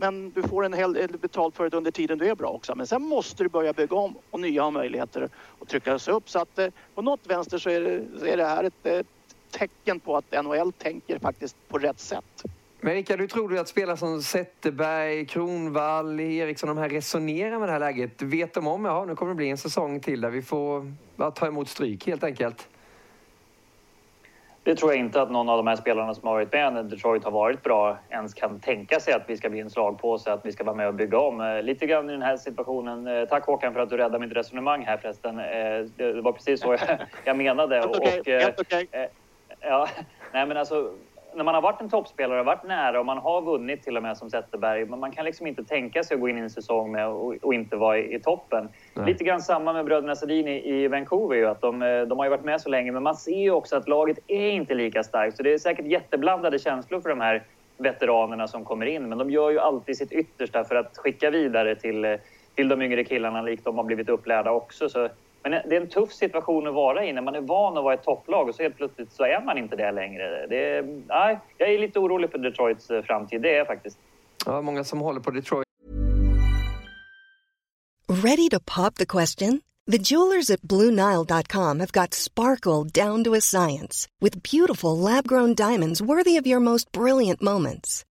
Men du får en hel del betalt för det under tiden du är bra också. Men sen måste du börja bygga om och nya har möjligheter att trycka sig upp. Så att eh, på något vänster så är det, så är det här ett, ett tecken på att NHL tänker faktiskt på rätt sätt. Men Rickard, hur tror du att spelare som Zetterberg, Kronvall, Eriksson, de här resonerar med det här läget? Vet de om, ja nu kommer det bli en säsong till där vi får ta emot stryk helt enkelt? Det tror jag inte att någon av de här spelarna som har varit med när Detroit har varit bra ens kan tänka sig att vi ska bli en slagpåse, att vi ska vara med och bygga om. Eh, lite grann i den här situationen. Eh, tack Håkan för att du räddade mitt resonemang här förresten. Eh, det var precis så jag, jag menade. Helt okej. Okay. Okay. Ja, nej men alltså när man har varit en toppspelare, varit nära och man har vunnit till och med som Zetterberg, men man kan liksom inte tänka sig att gå in i en säsong med och, och inte vara i, i toppen. Nej. Lite grann samma med bröderna Sedin i, i Vancouver ju, att de, de har ju varit med så länge, men man ser ju också att laget är inte lika starkt. Så det är säkert jätteblandade känslor för de här veteranerna som kommer in, men de gör ju alltid sitt yttersta för att skicka vidare till, till de yngre killarna, likt de har blivit upplärda också. Så men det är en tuff situation att vara i när man är van att vara ett topplag och så helt plötsligt så är man inte det längre. Det är, nej, jag är lite orolig för Detroits eh, framtid, det är jag faktiskt. Ja, många som håller på Detroit. Ready to pop the question? The jewelers at BlueNile.com have got sparkle down to a science with beautiful lab-grown diamonds worthy of your most brilliant moments.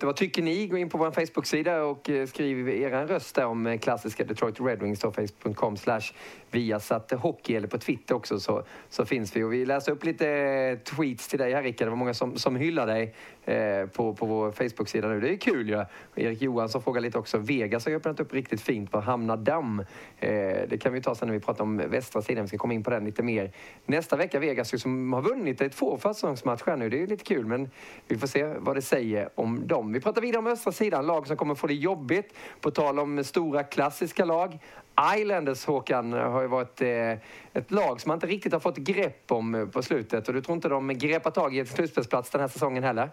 Vad tycker ni? Gå in på vår Facebook-sida och eh, skriv er röst där om eh, klassiska Detroit Red Wings. Facebook.com slash Viasat Hockey eller på Twitter också så, så finns vi. Och vi läser upp lite tweets till dig här Rickard. Det var många som, som hyllar dig eh, på, på vår Facebook-sida nu. Det är kul ju. Ja. Erik Johansson frågar lite också. Vegas har öppnat upp riktigt fint. Var hamnar damm? Eh, det kan vi ta sen när vi pratar om västra sidan. Vi ska komma in på den lite mer nästa vecka. Vegas som har vunnit ett två försäsongsmatcher nu. Det är lite kul men vi får se vad det säger om dem. Vi pratar vidare om östra sidan. Lag som kommer få det jobbigt. På tal om stora klassiska lag. Islanders, Håkan, har ju varit eh, ett lag som man inte riktigt har fått grepp om eh, på slutet. Och du tror inte de greppar tag i ett slutspelsplats den här säsongen heller?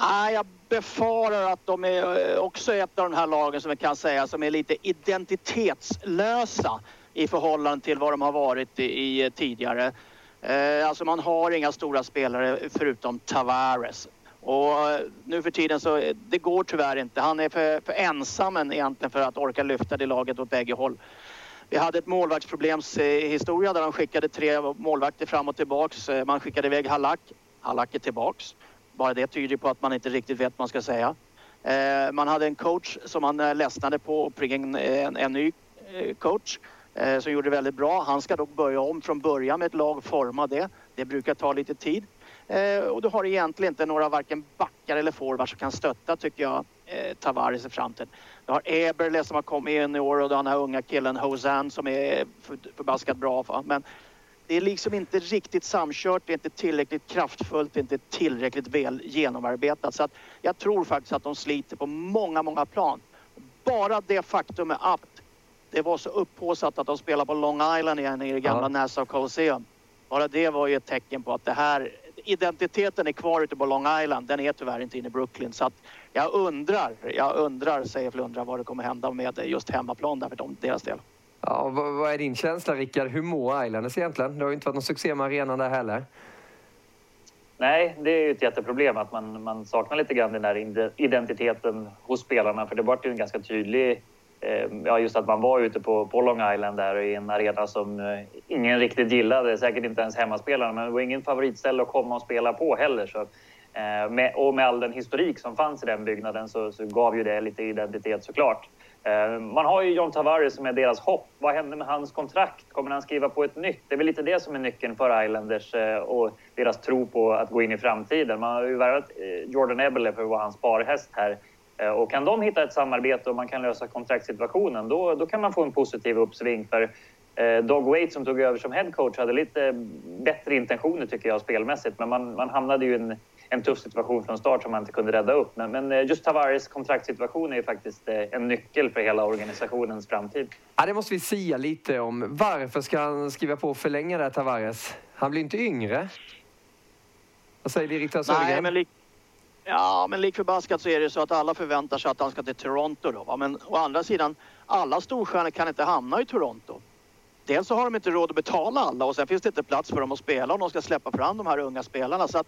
Nej, jag befarar att de är eh, också ett av de här lagen som vi kan säga som är lite identitetslösa i förhållande till vad de har varit i, i tidigare. Eh, alltså man har inga stora spelare förutom Tavares. Och eh, nu för tiden så eh, det går tyvärr inte. Han är för, för ensam egentligen för att orka lyfta det laget åt bägge håll. Vi hade ett målvaktsproblemshistoria eh, där de skickade tre målvakter fram och tillbaks. Man skickade iväg Halak. Halak är tillbaks. Bara det tyder på att man inte riktigt vet vad man ska säga. Man hade en coach som man ledsnade på och fick in en, en ny coach. som gjorde det väldigt bra. Han ska dock börja om från början med ett lag och forma det. Det brukar ta lite tid. Eh, och du har egentligen inte några varken backar eller forwards som kan stötta tycker jag eh, Tavares i framtiden. Du har Eberle som har kommit in i år och den här unga killen Hosan som är förbaskat bra. Va? Men det är liksom inte riktigt samkört, det är inte tillräckligt kraftfullt, det är inte tillräckligt väl genomarbetat. Så att jag tror faktiskt att de sliter på många, många plan. Bara det faktum att det var så upphåsat att de spelar på Long Island igen i det gamla ja. Nassau Coliseum. Bara det var ju ett tecken på att det här identiteten är kvar ute på Long Island. Den är tyvärr inte inne i Brooklyn. Så att jag undrar, jag undrar, säger Flundra, vad det kommer hända med just hemmaplan där för dem, deras del. Ja, vad, vad är din känsla Rickard? Hur mår Islanders egentligen? Det har ju inte varit någon succé med arenan där heller. Nej, det är ju ett jätteproblem att man, man saknar lite grann den där identiteten hos spelarna. För det var ju en ganska tydlig Eh, ja, just att man var ute på, på Long Island där i en arena som eh, ingen riktigt gillade, säkert inte ens hemmaspelarna, men det var ingen favoritställe att komma och spela på heller. Så, eh, med, och med all den historik som fanns i den byggnaden så, så gav ju det lite identitet såklart. Eh, man har ju John Tavares som är deras hopp. Vad händer med hans kontrakt? Kommer han skriva på ett nytt? Det är väl lite det som är nyckeln för Islanders och deras tro på att gå in i framtiden. Man har ju värvat Jordan Eberle för att vara hans sparhäst här och kan de hitta ett samarbete och man kan lösa kontraktssituationen, då, då kan man få en positiv uppsving. För eh, Dog Waite som tog över som headcoach hade lite bättre intentioner tycker jag spelmässigt. Men man, man hamnade ju i en, en tuff situation från start som man inte kunde rädda upp. Men, men eh, just Tavares kontraktssituation är ju faktiskt en nyckel för hela organisationens framtid. Ja, det måste vi säga lite om. Varför ska han skriva på och förlänga det Tavares? Han blir inte yngre. Vad säger direktör Södergren? Nej, men Ja, men lik förbaskat så är det så att alla förväntar sig att han ska till Toronto då. Va? Men å andra sidan, alla storstjärnor kan inte hamna i Toronto. Dels så har de inte råd att betala alla och sen finns det inte plats för dem att spela om de ska släppa fram de här unga spelarna. Så att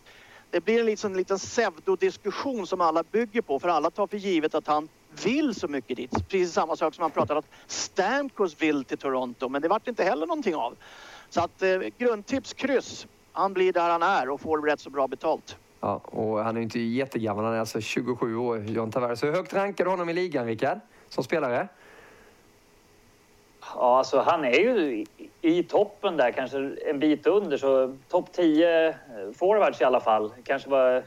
det blir en liten, liten pseudodiskussion som alla bygger på för alla tar för givet att han vill så mycket dit. Precis samma sak som man pratar om att Stamkos vill till Toronto men det vart inte heller någonting av. Så att eh, grundtips kryss. Han blir där han är och får rätt så bra betalt. Ja, och han är inte jättegammal, han är alltså 27 år, John Tavares. Hur högt rankar du honom i ligan, Rickard, som spelare? Ja, alltså han är ju i, toppen där, kanske en bit under. Så topp 10 eh, forwards i alla fall. Kanske var,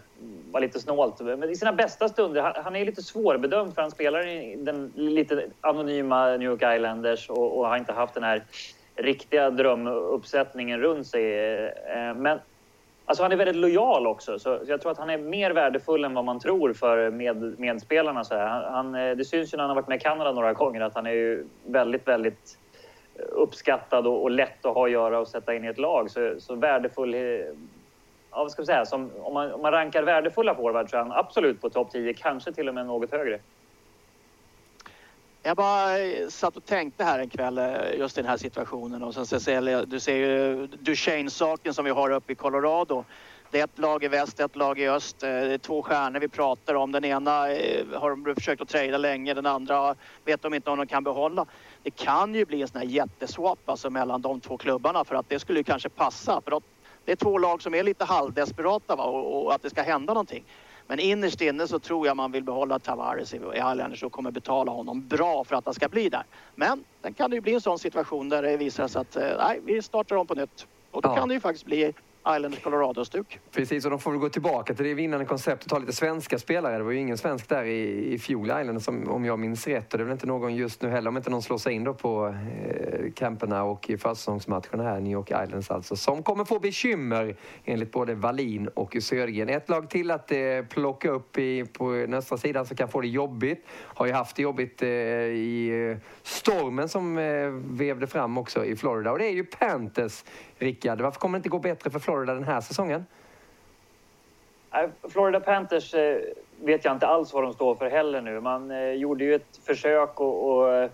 var lite snålt. Men i sina bästa stunder, han, han är lite svårbedömd för han spelar i den lite anonyma New York Islanders och, och har inte haft den här riktiga drömuppsättningen runt sig. Eh, men Alltså han är väldigt lojal också, så jag tror att han är mer värdefull än vad man tror för med, medspelarna. Så han, han, eh, det syns ju när han har varit med i Kanada några gånger att han är ju väldigt, väldigt eh, uppskattad och, och lätt att ha att göra och sätta in i ett lag. Så, så värdefull... Eh, ja, vad ska vi säga? Som, om, man, om man rankar värdefulla forwards så är han absolut på topp 10, kanske till och med något högre. Jag bara eh, satt och tänkte här en kväll eh, just i den här situationen och sen så ser du ser ju Duchene-saken som vi har uppe i Colorado. Det är ett lag i väst, ett lag i öst. Eh, det är två stjärnor vi pratar om. Den ena har de försökt att trada länge, den andra vet de inte om de kan behålla. Det kan ju bli en sån här jätteswap alltså mellan de två klubbarna för att det skulle ju kanske passa. För det är två lag som är lite halvdesperata va? Och, och att det ska hända någonting. Men innerst inne så tror jag man vill behålla Tavares i Highlanders och kommer betala honom bra för att han ska bli där. Men sen kan det ju bli en sån situation där det visar sig att eh, nej, vi startar om på nytt. Och då ja. kan det ju faktiskt bli Islanders Colorado-stuk. Precis, och de får väl gå tillbaka till det vinnande konceptet och ta lite svenska spelare. Det var ju ingen svensk där i, i fjol Islanders om jag minns rätt. Och det är väl inte någon just nu heller om inte någon slår sig in då på eh, camperna och i försäsongsmatcherna här, New York Islands alltså. Som kommer få bekymmer enligt både Wallin och Södergren. Ett lag till att eh, plocka upp i, på den östra sidan som kan få det jobbigt. Har ju haft det jobbigt eh, i eh, stormen som eh, vevde fram också i Florida. Och det är ju Panthers Rickard. Varför kommer det inte gå bättre för Florida den här säsongen? Florida Panthers eh, vet jag inte alls vad de står för heller nu. Man eh, gjorde ju ett försök att eh,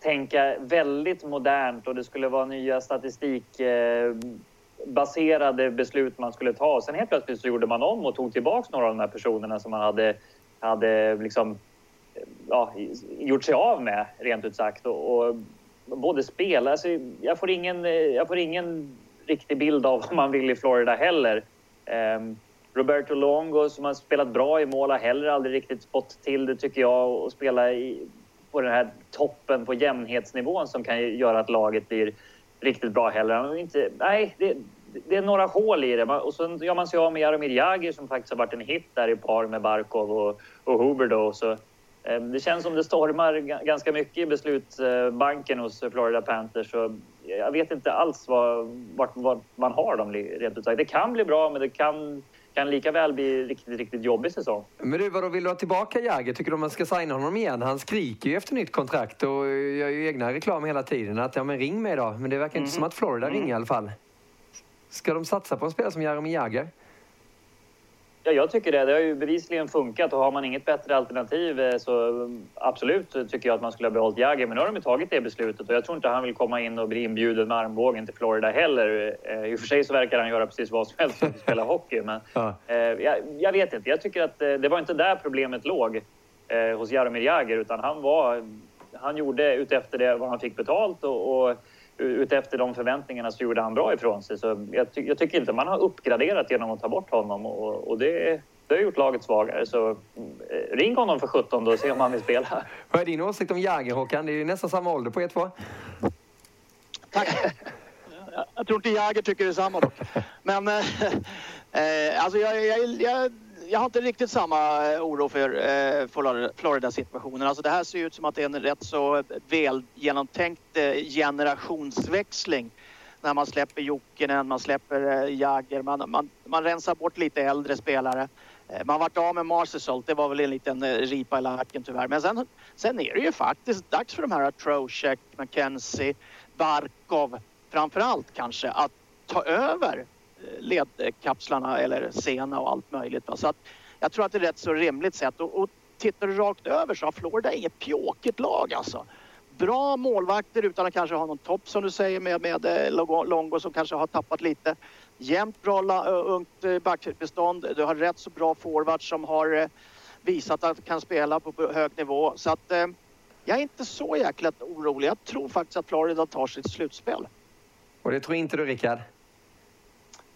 tänka väldigt modernt och det skulle vara nya statistikbaserade beslut man skulle ta. Sen helt plötsligt så gjorde man om och tog tillbaka några av de här personerna som man hade, hade liksom, ja, gjort sig av med, rent ut sagt. Och, och både spel, alltså, jag, får ingen, jag får ingen riktig bild av vad man vill i Florida heller. Ehm, Roberto Longo som har spelat bra i mål har heller aldrig riktigt fått till det tycker jag och spela i, på den här toppen på jämnhetsnivån som kan göra att laget blir riktigt bra heller. Inte, nej, det, det är några hål i det. Och så gör man sig av med Jaromir Jagr som faktiskt har varit en hit där i par med Barkov och, och Huber då. Så, det känns som det stormar ganska mycket i beslutsbanken hos Florida Panthers. Så jag vet inte alls vad, vart, vart man har dem rent ut sagt. Det kan bli bra, men det kan kan lika väl bli riktigt, riktigt jobbig säsong. Men du, vadå, vill du ha tillbaka Jagger? Tycker du man ska signa honom igen? Han skriker ju efter nytt kontrakt och gör ju egna reklam hela tiden. Att ja, men ring mig då. Men det verkar mm. inte som att Florida mm. ringer i alla fall. Ska de satsa på en spelare som Jaromir Jagr? Ja, jag tycker det. Det har ju bevisligen funkat och har man inget bättre alternativ eh, så mm, absolut tycker jag att man skulle ha behållit Jagger. Men nu har de tagit det beslutet och jag tror inte han vill komma in och bli inbjuden med armbågen till Florida heller. Eh, I och för sig så verkar han göra precis vad som helst för att spela hockey. Men ja. Eh, jag, jag, vet inte. Jag tycker att det var inte där problemet låg hos Jaromir Jagr utan han var... Han gjorde utefter det vad han fick betalt och, och utefter de förväntningarna så gjorde han bra ifrån sig. Så jag, ty jag tycker inte man har uppgraderat genom att ta bort honom och, och det, det har gjort laget svagare. Så eh, ring honom för 17 och se om han vill spela. Vad är din åsikt om Jäger Håkan? Det är ju nästan samma ålder på er två. Tack. Jag tror inte Jäger tycker detsamma dock. Men eh, eh, alltså jag, jag, jag jag har inte riktigt samma eh, oro för eh, Florida-situationen. Alltså det här ser ut som att det är en rätt så eh, väl genomtänkt generationsväxling. När man släpper Jokinen, man släpper Jagger, man, man, man rensar bort lite äldre spelare. Man har varit av med Marcesol, det var väl en liten ripa i lacken tyvärr. Men sen, sen är det ju faktiskt dags för de här Trocheck, McKenzie, Barkov framförallt kanske att ta över ledkapslarna eller Sena och allt möjligt. Så att jag tror att det är rätt så rimligt sätt. Och, och tittar du rakt över så har Florida inget pjåkigt lag alltså. Bra målvakter utan att kanske ha någon topp som du säger med, med eh, Longo som kanske har tappat lite. Jämnt bra ungt eh, backbestånd. Du har rätt så bra forwards som har eh, visat att kan spela på hög nivå. Så att jag är inte så jäkla orolig. Jag tror faktiskt att Florida tar sitt slutspel. Och det tror inte du Rickard?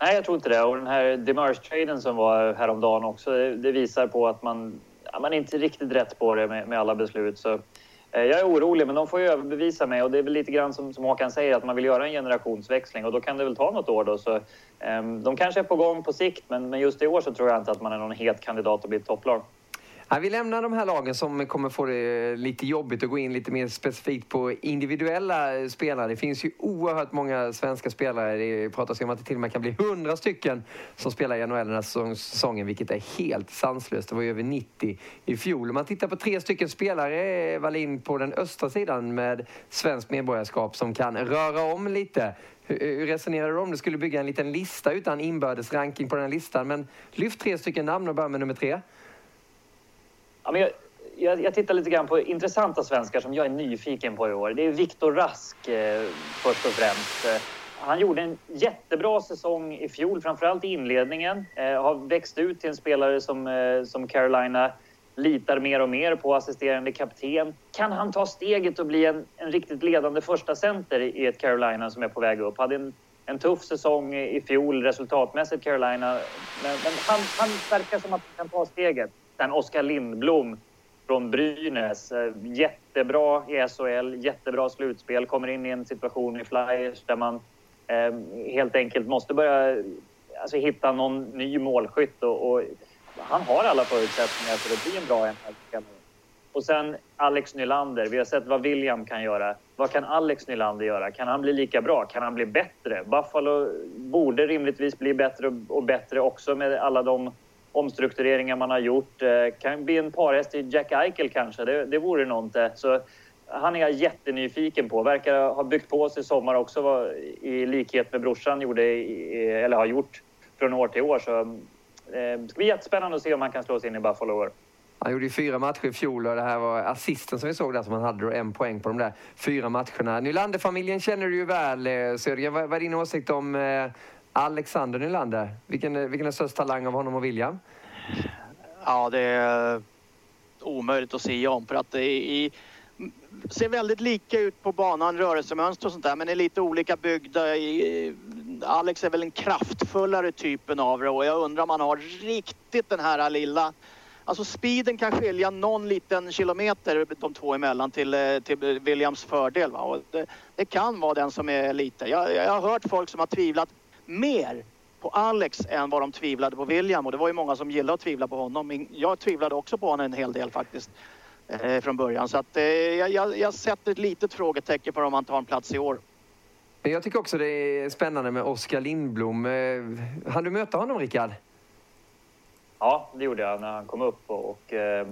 Nej, jag tror inte det. Och den här Demers-traden som var häromdagen också, det visar på att man, ja, man är inte riktigt rätt på det med, med alla beslut. Så, eh, jag är orolig, men de får ju överbevisa mig och det är väl lite grann som, som Håkan säger att man vill göra en generationsväxling och då kan det väl ta något år då. Så, eh, de kanske är på gång på sikt, men, men just i år så tror jag inte att man är någon het kandidat att bli ett topplag. Ja, vi lämnar de här lagen som kommer få det lite jobbigt och gå in lite mer specifikt på individuella eh, spelare. Det finns ju oerhört många svenska spelare. Det pratas ju om att det till och med kan bli 100 stycken som spelar i NHL den här säsongen, vilket är helt sanslöst. Det var ju över 90 i fjol. Om man tittar på tre stycken spelare, eh, Wallin, på den östra sidan med svenskt medborgarskap som kan röra om lite. Eh, hur resonerar du om du skulle bygga en liten lista utan inbördes ranking på den här listan? Men lyft tre stycken namn och börja med nummer tre. Ja, men jag, jag, jag, tittar lite grann på intressanta svenskar som jag är nyfiken på i år. Det är Viktor Rask eh, först och främst. Eh, han gjorde en jättebra säsong i fjol, framförallt i inledningen. Eh, har växt ut till en spelare som, eh, som Carolina litar mer och mer på, assisterande kapten. Kan han ta steget och bli en, en riktigt ledande första center i ett Carolina som är på väg upp? Hade en, en tuff säsong i fjol resultatmässigt, Carolina. Men, men han, han verkar som att han kan ta steget mittfältaren Oskar Lindblom från Brynäs. Eh, jättebra i SHL, jättebra slutspel. Kommer in i en situation i Flyers där man eh, helt enkelt måste börja alltså, hitta någon ny målskytt. Och, och, han har alla förutsättningar för att bli en bra nhl Och sen Alex Nylander. Vi har sett vad William kan göra. Vad kan Alex Nylander göra? Kan han bli lika bra? Kan han bli bättre? Buffalo borde rimligtvis bli bättre och bättre också med alla de omstruktureringar man har gjort. Eh, kan bli en parhäst till Jack Eichel kanske, det, det vore något. Så han är jag jättenyfiken på. Verkar ha byggt på sig i sommar också i likhet med brorsan gjorde, eller har gjort från år till år. Så eh, det ska bli jättespännande att se om han kan slå sig in i Buffalo år. Han gjorde ju fyra matcher i fjol och det här var assisten som vi såg där som han hade då en poäng på de där fyra matcherna. Nylander-familjen känner du ju väl eh, Södergren. Vad är din åsikt om Alexander Nylander, vilken, vilken är störst talang av honom och William? Ja, det är omöjligt att säga om för att det i, ser väldigt lika ut på banan, rörelsemönster och sånt där, men är lite olika byggda. Alex är väl en kraftfullare typen av det och jag undrar om han har riktigt den här lilla Alltså speeden kan skilja någon liten kilometer de två emellan till, till Williams fördel. Va? Och det, det, kan vara den som är lite. Jag, jag har hört folk som har tvivlat mer på Alex än vad de tvivlade på William och det var ju många som gillade att tvivla på honom. Jag tvivlade också på honom en hel del faktiskt eh, från början. Så att, eh, jag, jag sätter ett litet frågetecken på om han tar en plats i år. Jag tycker också det är spännande med Oskar Lindblom. Eh, hann du möta honom, Rickard? Ja, det gjorde jag när han kom upp och, och eh,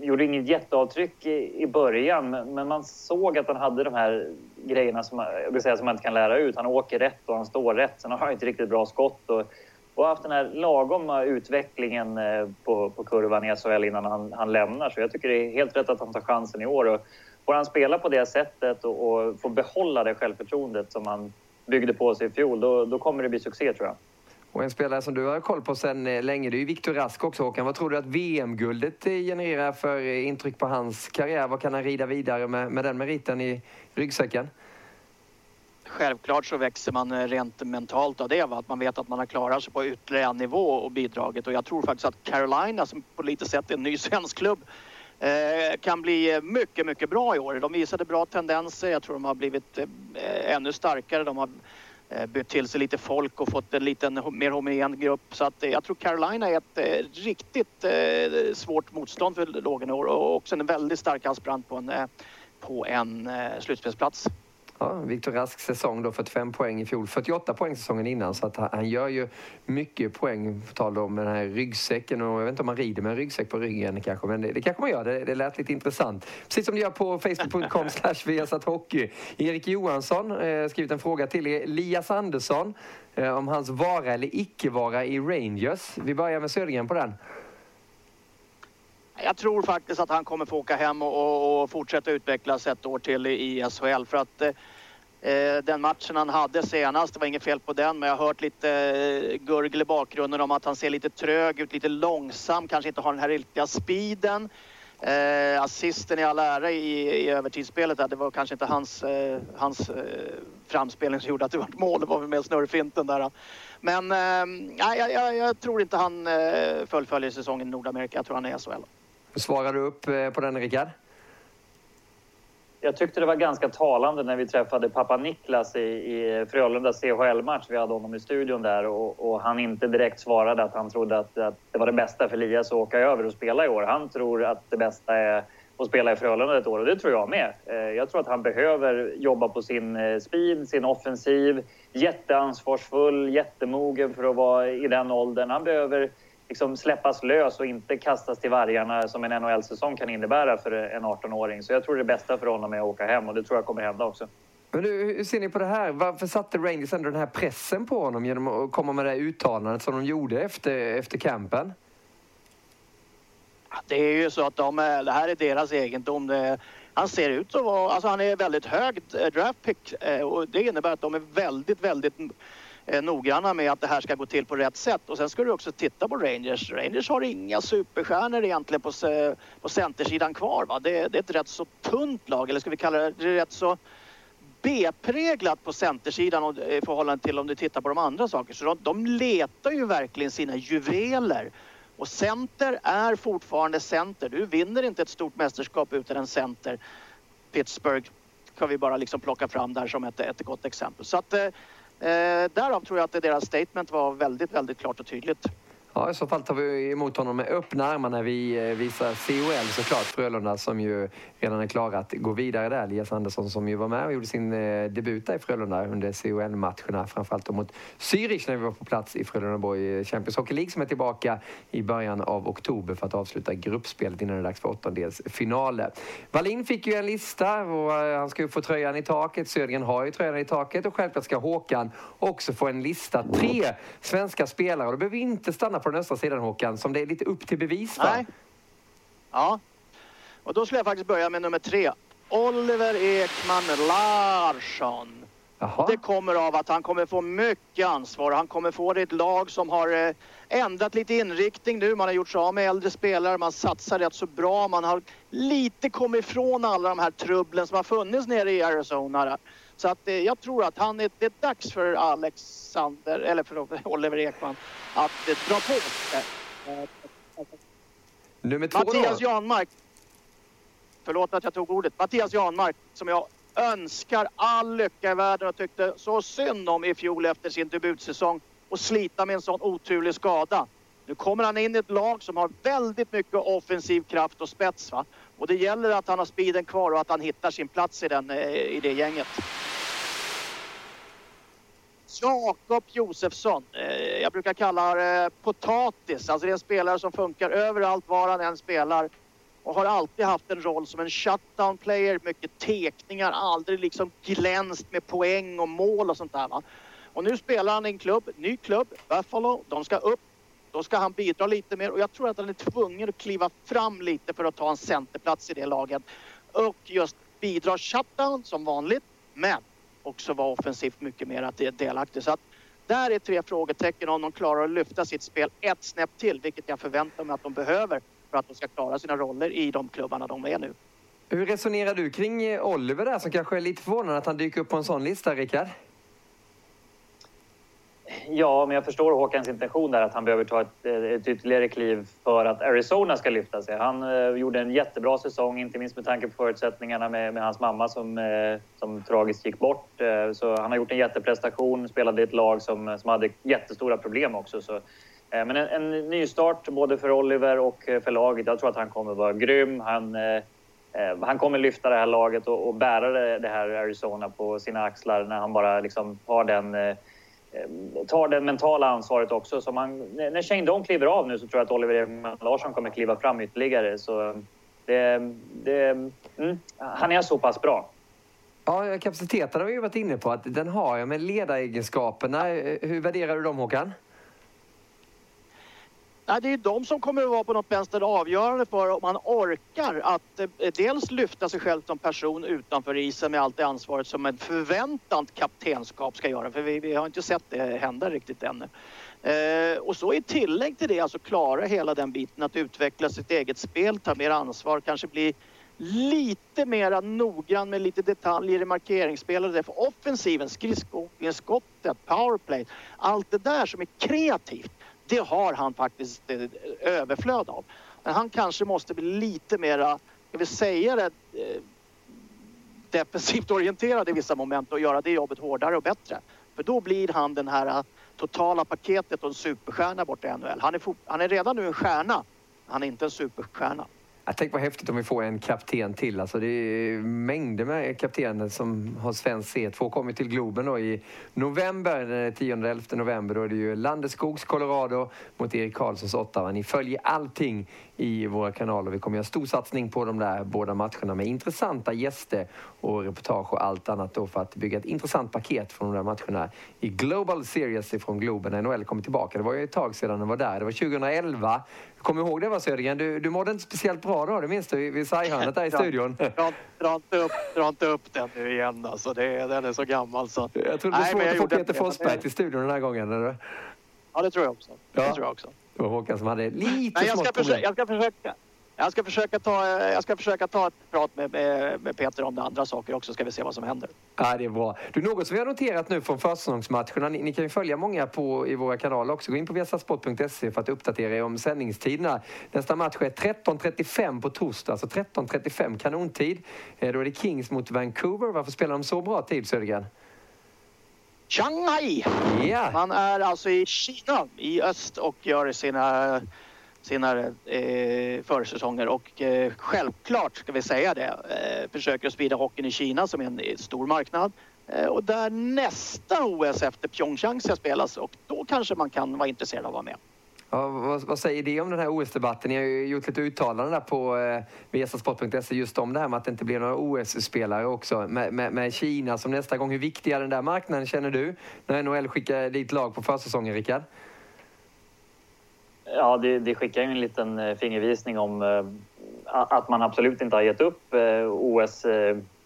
gjorde inget jätteavtryck i, i början, men man såg att han hade de här grejerna som, jag vill säga, som man inte kan lära ut. Han åker rätt och han står rätt. Sen har han inte riktigt bra skott och, och haft den här lagoma utvecklingen eh, på, på kurvan i SHL innan han, han lämnar. Så jag tycker det är helt rätt att han tar chansen i år. Och får han spela på det sättet och, och får behålla det självförtroendet som han byggde på sig i fjol, då, då kommer det bli succé tror jag. Och en spelare som du har koll på sedan eh, länge, det är ju Viktor Rask också Håkan. Vad tror du att VM-guldet eh, genererar för eh, intryck på hans karriär? Vad kan han rida vidare med, med den meriten i ryggsäcken? Självklart så växer man rent mentalt av det. Va? Att man vet att man har klarat sig på ytterligare en nivå och bidragit. Och jag tror faktiskt att Carolina som på lite sätt är en ny svensk klubb kan bli mycket, mycket bra i år. De visade bra tendenser. Jag tror de har blivit ännu starkare. De har Eh, bytt till sig lite folk och fått en liten mer homogen grupp. Så att, eh, jag tror Carolina är ett eh, riktigt svårt motstånd för Lågenor och också en väldigt stark aspirant på en, på en slutspelsplats. Ja, Viktor Rasks säsong då 45 poäng i fjol, 48 poäng säsongen innan så att han gör ju mycket poäng på tal om den här ryggsäcken och jag vet inte om man rider med en ryggsäck på ryggen kanske men det, det kanske man gör, det, det lät lite intressant. Precis som du gör på facebook.com slash hockey. Erik Johansson eh, skrivit en fråga till Elias Andersson eh, om hans vara eller icke-vara i Rangers. Vi börjar med Södergren på den. Jag tror faktiskt att han kommer få åka hem och, och fortsätta utvecklas ett år till i, SHL för att eh, den matchen han hade senast, det var inget fel på den, men jag har hört lite eh, gurgel i bakgrunden om att han ser lite trög ut, lite långsam, kanske inte har den här riktiga speeden. Eh, assisten i all ära i, i övertidsspelet där, det var kanske inte hans, eh, hans eh, framspelning som gjorde att det var mål, det var väl mer snurrfinten där. Men eh, jag, jag, jag, tror inte han eh, fullföljer säsongen i Nordamerika, jag tror han är i SHL. Svarar du upp eh, på den, Rickard? Jag tyckte det var ganska talande när vi träffade pappa Niklas i, i Frölundas CHL-match. Vi hade honom i studion där och, och, han inte direkt svarade att han trodde att, att det var det bästa för Elias att åka över och spela i år. Han tror att det bästa är att spela i Frölunda ett år och det tror jag med. Eh, jag tror att han behöver jobba på sin eh, speed, sin offensiv. Jätteansvarsfull, jättemogen för att vara i den åldern. Han behöver liksom släppas lös och inte kastas till vargarna som en NHL-säsong kan innebära för en 18-åring. Så jag tror det bästa för honom är att åka hem och det tror jag kommer hända också. Men hur ser ni på det här? Varför satte Rangers ändå den här pressen på honom genom att komma med det här uttalandet som de gjorde efter, efter campen? Det är ju så att de, det här är deras egendom. Det, han ser ut att vara, alltså han är väldigt hög draft pick eh, och det innebär att de är väldigt, väldigt eh, noggranna med att det här ska gå till på rätt sätt. Och sen ska du också titta på Rangers. Rangers har inga superstjärnor egentligen på, på centersidan kvar. Va? Det, det är ett rätt så tunt lag, eller ska vi kalla det, det är rätt så B-präglat på centersidan eh, i förhållande till om du tittar på de andra sakerna. Så de, de letar ju verkligen sina juveler. Och center är fortfarande center. Du vinner inte ett stort mästerskap utan en center. Pittsburgh kan vi bara liksom plocka fram där som ett, ett gott exempel. Så att, eh, eh, därav tror jag att deras statement var väldigt, väldigt klart och tydligt. Ja, i så fall tar vi emot honom med öppna armar när vi eh, visar COL såklart. Frölunda som ju redan är klara att gå vidare där. Elias Andersson som ju var med och gjorde sin eh, debut där i Frölunda under COL-matcherna. Framförallt mot Zürich när vi var på plats i Frölundaborg eh, Champions Hockey League som är tillbaka i början av oktober för att avsluta gruppspelet innan det är dags för åttondelsfinaler. Wallin fick ju en lista och han ska ju få tröjan i taket. Södergren har ju tröjan i taket och självklart ska Håkan också få en lista. Tre svenska spelare och då behöver vi inte stanna på den östra sidan Håkan, som det är lite upp till bevis va? Nej. Ja, och då skulle jag faktiskt börja med nummer tre. Oliver Ekman Larsson. Det kommer av att han kommer få mycket ansvar. Han kommer få det ett lag som har eh, ändrat lite inriktning nu. Man har gjort sig av med äldre spelare, man satsar rätt så bra. Man har lite kommit ifrån alla de här trubblen som har funnits nere i Arizona. Så att eh, jag tror att han är, det är dags för Alexander, eller förlåt, Oliver Ekman att eh, dra på. Nummer två Mattias då? Janmark. Förlåt att jag tog ordet. Mattias Janmark som jag önskar all lycka i världen och tyckte så synd om i fjol efter sin debutsäsong och slita med en sån oturlig skada. Nu kommer han in i ett lag som har väldigt mycket offensiv kraft och spets. Va? Och det gäller att han har speeden kvar och att han hittar sin plats i, den, eh, i det gänget. Jakob Josefsson. Eh, jag brukar kalla det potatis. Alltså det är en spelare som funkar överallt var han än spelar. Och har alltid haft en roll som en shutdown player. Mycket tekningar, aldrig liksom glänst med poäng och mål och sånt där. Va? Och nu spelar han i en klubb, ny klubb, Buffalo. De ska upp. Då ska han bidra lite mer och jag tror att han är tvungen att kliva fram lite för att ta en centerplats i det laget. Och just bidra shutdown som vanligt, men också vara offensivt mycket mer delaktig. Så att där är tre frågetecken om de klarar att lyfta sitt spel ett snäpp till, vilket jag förväntar mig att de behöver för att de ska klara sina roller i de klubbarna de är nu. Hur resonerar du kring Oliver där som kanske är lite förvånad att han dyker upp på en sån lista, Rickard? Ja, men jag förstår Håkans intention där att han behöver ta ett, ett ytterligare kliv för att Arizona ska lyfta sig. Han eh, gjorde en jättebra säsong, inte minst med tanke på förutsättningarna med, med hans mamma som, eh, som tragiskt gick bort. Eh, så han har gjort en jätteprestation, spelade i ett lag som, som hade jättestora problem också. Så, eh, men en, en nystart både för Oliver och för laget. Jag tror att han kommer vara grym. Han, eh, eh, han kommer lyfta det här laget och, och bära det, det här Arizona på sina axlar när han bara liksom har den eh, Eh, tar det mentala ansvaret också. Så man, när Shane Don kliver av nu så tror jag att Oliver Ekman Larsson kommer kliva fram ytterligare. Så eh, det, det, mm, han är så pass bra. Ja, kapaciteten har vi ju varit inne på att den har jag, men ledaregenskaperna, eh, hur värderar du dem Håkan? Nej, det är de som kommer att vara på något vänster avgörande för om man orkar att eh, dels lyfta sig själv som person utanför isen med allt det ansvaret som ett förväntat kaptenskap ska göra. För vi, vi har inte sett det hända riktigt ännu. Eh, och så i tillägg till det alltså klara hela den biten att utveckla sitt eget spel, ta mer ansvar, kanske bli lite mer noggrann med lite detaljer i markeringsspelet. För offensiven, skridskoåkningen, skottet, powerplay, allt det där som är kreativt det har han faktiskt eh, överflöd av. Men han kanske måste bli lite mera, ska vi säga det, eh, defensivt orienterad i vissa moment och göra det jobbet hårdare och bättre. För då blir han den här eh, totala paketet och en superstjärna borta i NHL. Han är, han är redan nu en stjärna, han är inte en superstjärna. Jag tänk vad häftigt om vi får en kapten till. Alltså det är mängder med kaptener som har svensk C2. Kommer till Globen då i november, eh, den 10-11 november. Då är det ju Landeskogs Colorado mot Erik Karlssons Ottawa. Ni följer allting i våra kanaler. Vi kommer göra stor satsning på de där båda matcherna med intressanta gäster och reportage och allt annat då för att bygga ett intressant paket från de där matcherna i Global Series ifrån Globen när NHL kommer tillbaka. Det var ju ett tag sedan den var där. Det var 2011. Kommer ihåg det va Södergren? Du, du mådde inte speciellt bra då, det minns du vid sarghörnet där i studion. Dra, dra, inte upp, dra inte upp den nu igen alltså. Det, den är så gammal så. Jag tror det var svårt att få Peter Forsberg till studion den här gången. Eller? Ja, det tror jag också. Ja. Det tror jag också. Det var Håkan som hade lite Nej, jag ska, försöka, jag ska försöka. Jag ska försöka ta, jag ska försöka ta ett prat med, med, med Peter om det andra saker också, ska vi se vad som händer. Ja, det är bra. Du, något som vi har noterat nu från försäsongsmatcherna, ni, ni, kan ju följa många på, i våra kanaler också. Gå in på viasasport.se för att uppdatera er om sändningstiderna. Nästa match är 13.35 på torsdag, alltså 13.35 kanontid. Eh, då är det Kings mot Vancouver. Varför spelar de så bra tid, Södergren? Shanghai! Yeah. Man är alltså i Kina i öst och gör sina, sina eh, försäsonger och eh, självklart ska vi säga det eh, försöker sprida hockeyn i Kina som är en stor marknad eh, och där nästa OS efter Pyeongchang ska spelas och då kanske man kan vara intresserad av att vara med. Ja, vad, vad, säger det om den här OS-debatten? Ni har ju gjort lite uttalanden där på eh, viasasport.se just om det här med att det inte blir några OS-spelare också. Med, med, med, Kina som nästa gång. Hur viktig är den där marknaden känner du? När NHL skickar dit lag på försäsongen, Rickard? Ja, det, det skickar ju en liten eh, fingervisning om eh, att man absolut inte har gett upp eh, OS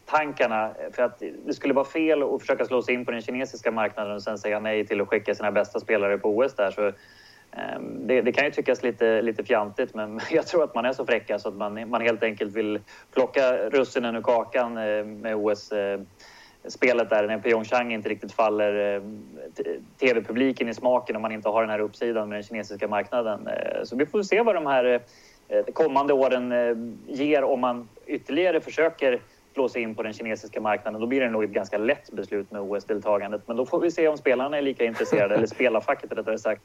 tankarna för att det skulle vara fel att försöka slå sig in på den kinesiska marknaden och sen säga nej till att skicka sina bästa spelare på OS där. Så Ehm, det, det, kan ju tyckas lite, lite fjantigt men jag tror att man är så fräcka så att man, man helt enkelt vill plocka russinen ur kakan eh, med OS-spelet eh, där när Pyeongchang inte riktigt faller eh, tv-publiken i smaken om man inte har den här uppsidan med den kinesiska marknaden. Så vi får se vad de här kommande åren ger om man ytterligare försöker slå sig in på den kinesiska marknaden. Då blir det nog ett ganska lätt beslut med OS-deltagandet. Men då får vi se om spelarna är lika intresserade, eller spelarfacket rättare sagt.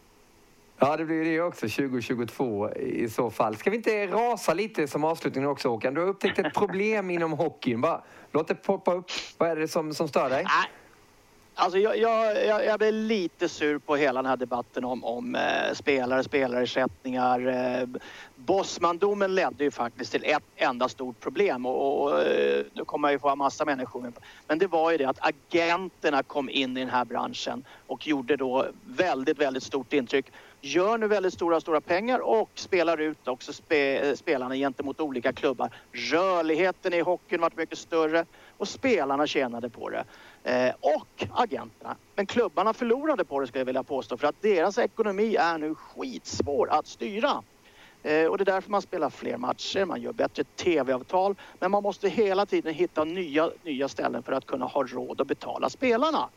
Ja, det blir det också 2022 i så fall. Ska vi inte rasa lite som avslutning också Håkan? Du har upptäckt ett problem inom hockeyn. Bara, låt det poppa upp. Vad är det som, som stör dig? Alltså jag, jag, jag blir lite sur på hela den här debatten om, om eh, spelare, spelarersättningar. Eh, Bosmandomen ledde ju faktiskt till ett enda stort problem och, och eh, nu kommer jag ju få en massa människor Men det var ju det att agenterna kom in i den här branschen och gjorde då väldigt, väldigt stort intryck. Gör nu väldigt stora, stora pengar och spelar ut också spe, eh, spelarna gentemot olika klubbar. Rörligheten i hockeyn varit mycket större och spelarna tjänade på det. Eh, och agenterna. Men klubbarna förlorade på det skulle jag vilja påstå för att deras ekonomi är nu skitsvår att styra. Eh, och det är därför man spelar fler matcher, man gör bättre tv-avtal men man måste hela tiden hitta nya, nya ställen för att kunna ha råd att betala spelarna.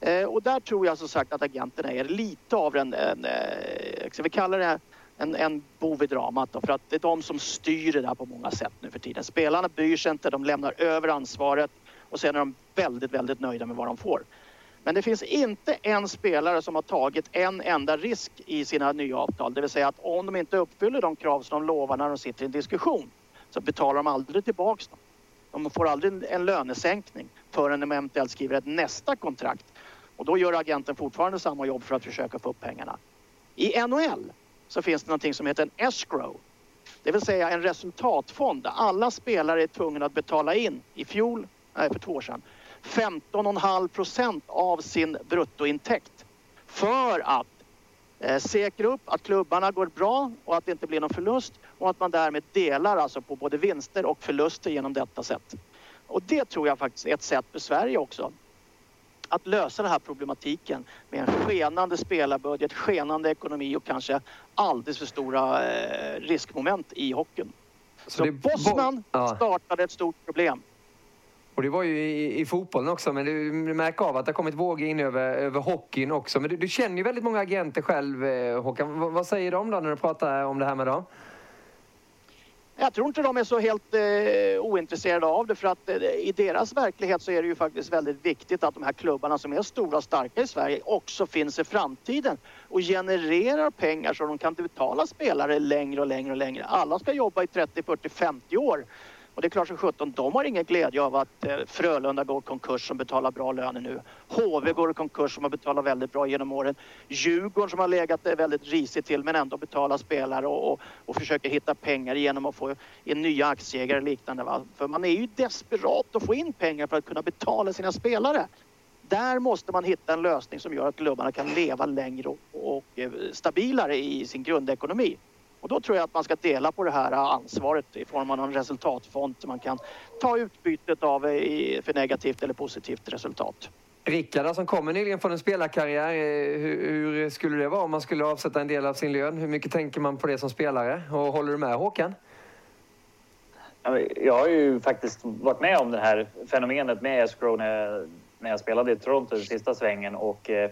Eh, och där tror jag som sagt att agenterna är lite av en, en eh, ska vi kalla det en, en bov i dramat då, för att det är de som styr det där på många sätt nu för tiden. Spelarna bryr sig inte, de lämnar över ansvaret och sen är de väldigt, väldigt nöjda med vad de får. Men det finns inte en spelare som har tagit en enda risk i sina nya avtal. Det vill säga att om de inte uppfyller de krav som de lovar när de sitter i en diskussion så betalar de aldrig tillbaks dem. De får aldrig en lönesänkning förrän de eventuellt skriver ett nästa kontrakt. Och då gör agenten fortfarande samma jobb för att försöka få upp pengarna. I NHL så finns det någonting som heter en escrow. Det vill säga en resultatfond där alla spelare är tvungna att betala in i fjol nej, för två år sedan, 15,5 procent av sin bruttointäkt för att eh, säkra upp att klubbarna går bra och att det inte blir någon förlust och att man därmed delar alltså på både vinster och förluster genom detta sätt. Och det tror jag faktiskt är ett sätt för Sverige också att lösa den här problematiken med en skenande spelarbudget, skenande ekonomi och kanske alldeles för stora eh, riskmoment i hockeyn. Så, Så Bosman ja. startade ett stort problem. Och det var ju i, i fotbollen också, men du, märker av att det har kommit vågor in över, över hockeyn också. Men du, du känner ju väldigt många agenter själv, eh, Håkan. V vad säger de då när du pratar om det här med dem? Jag tror inte de är så helt eh, ointresserade av det för att eh, i deras verklighet så är det ju faktiskt väldigt viktigt att de här klubbarna som är stora och starka i Sverige också finns i framtiden och genererar pengar så de kan betala spelare längre och längre och längre. Alla ska jobba i 30, 40, 50 år och det är klart som sjutton, de har ingen glädje av att eh, Frölunda går konkurs som betalar bra löner nu. HV går i konkurs som har betalat väldigt bra genom åren. Djurgården som har legat eh, väldigt risigt till men ändå betalar spelare och, och, och försöker hitta pengar genom att få in nya aktieägare och liknande. Va? För man är ju desperat att få in pengar för att kunna betala sina spelare. Där måste man hitta en lösning som gör att klubbarna kan leva längre och, och eh, stabilare i sin grundekonomi. Och då tror jag att man ska dela på det här ansvaret i form av en resultatfond som man kan ta utbytet av för negativt eller positivt resultat. Rickard som kommer nyligen från en spelarkarriär, eh, hur, hur, skulle det vara om man skulle avsätta en del av sin lön? Hur mycket tänker man på det som spelare? Och håller du med Håkan? Jag har ju faktiskt varit med om det här fenomenet med escrow när jag, när jag spelade i Toronto sista svängen och eh,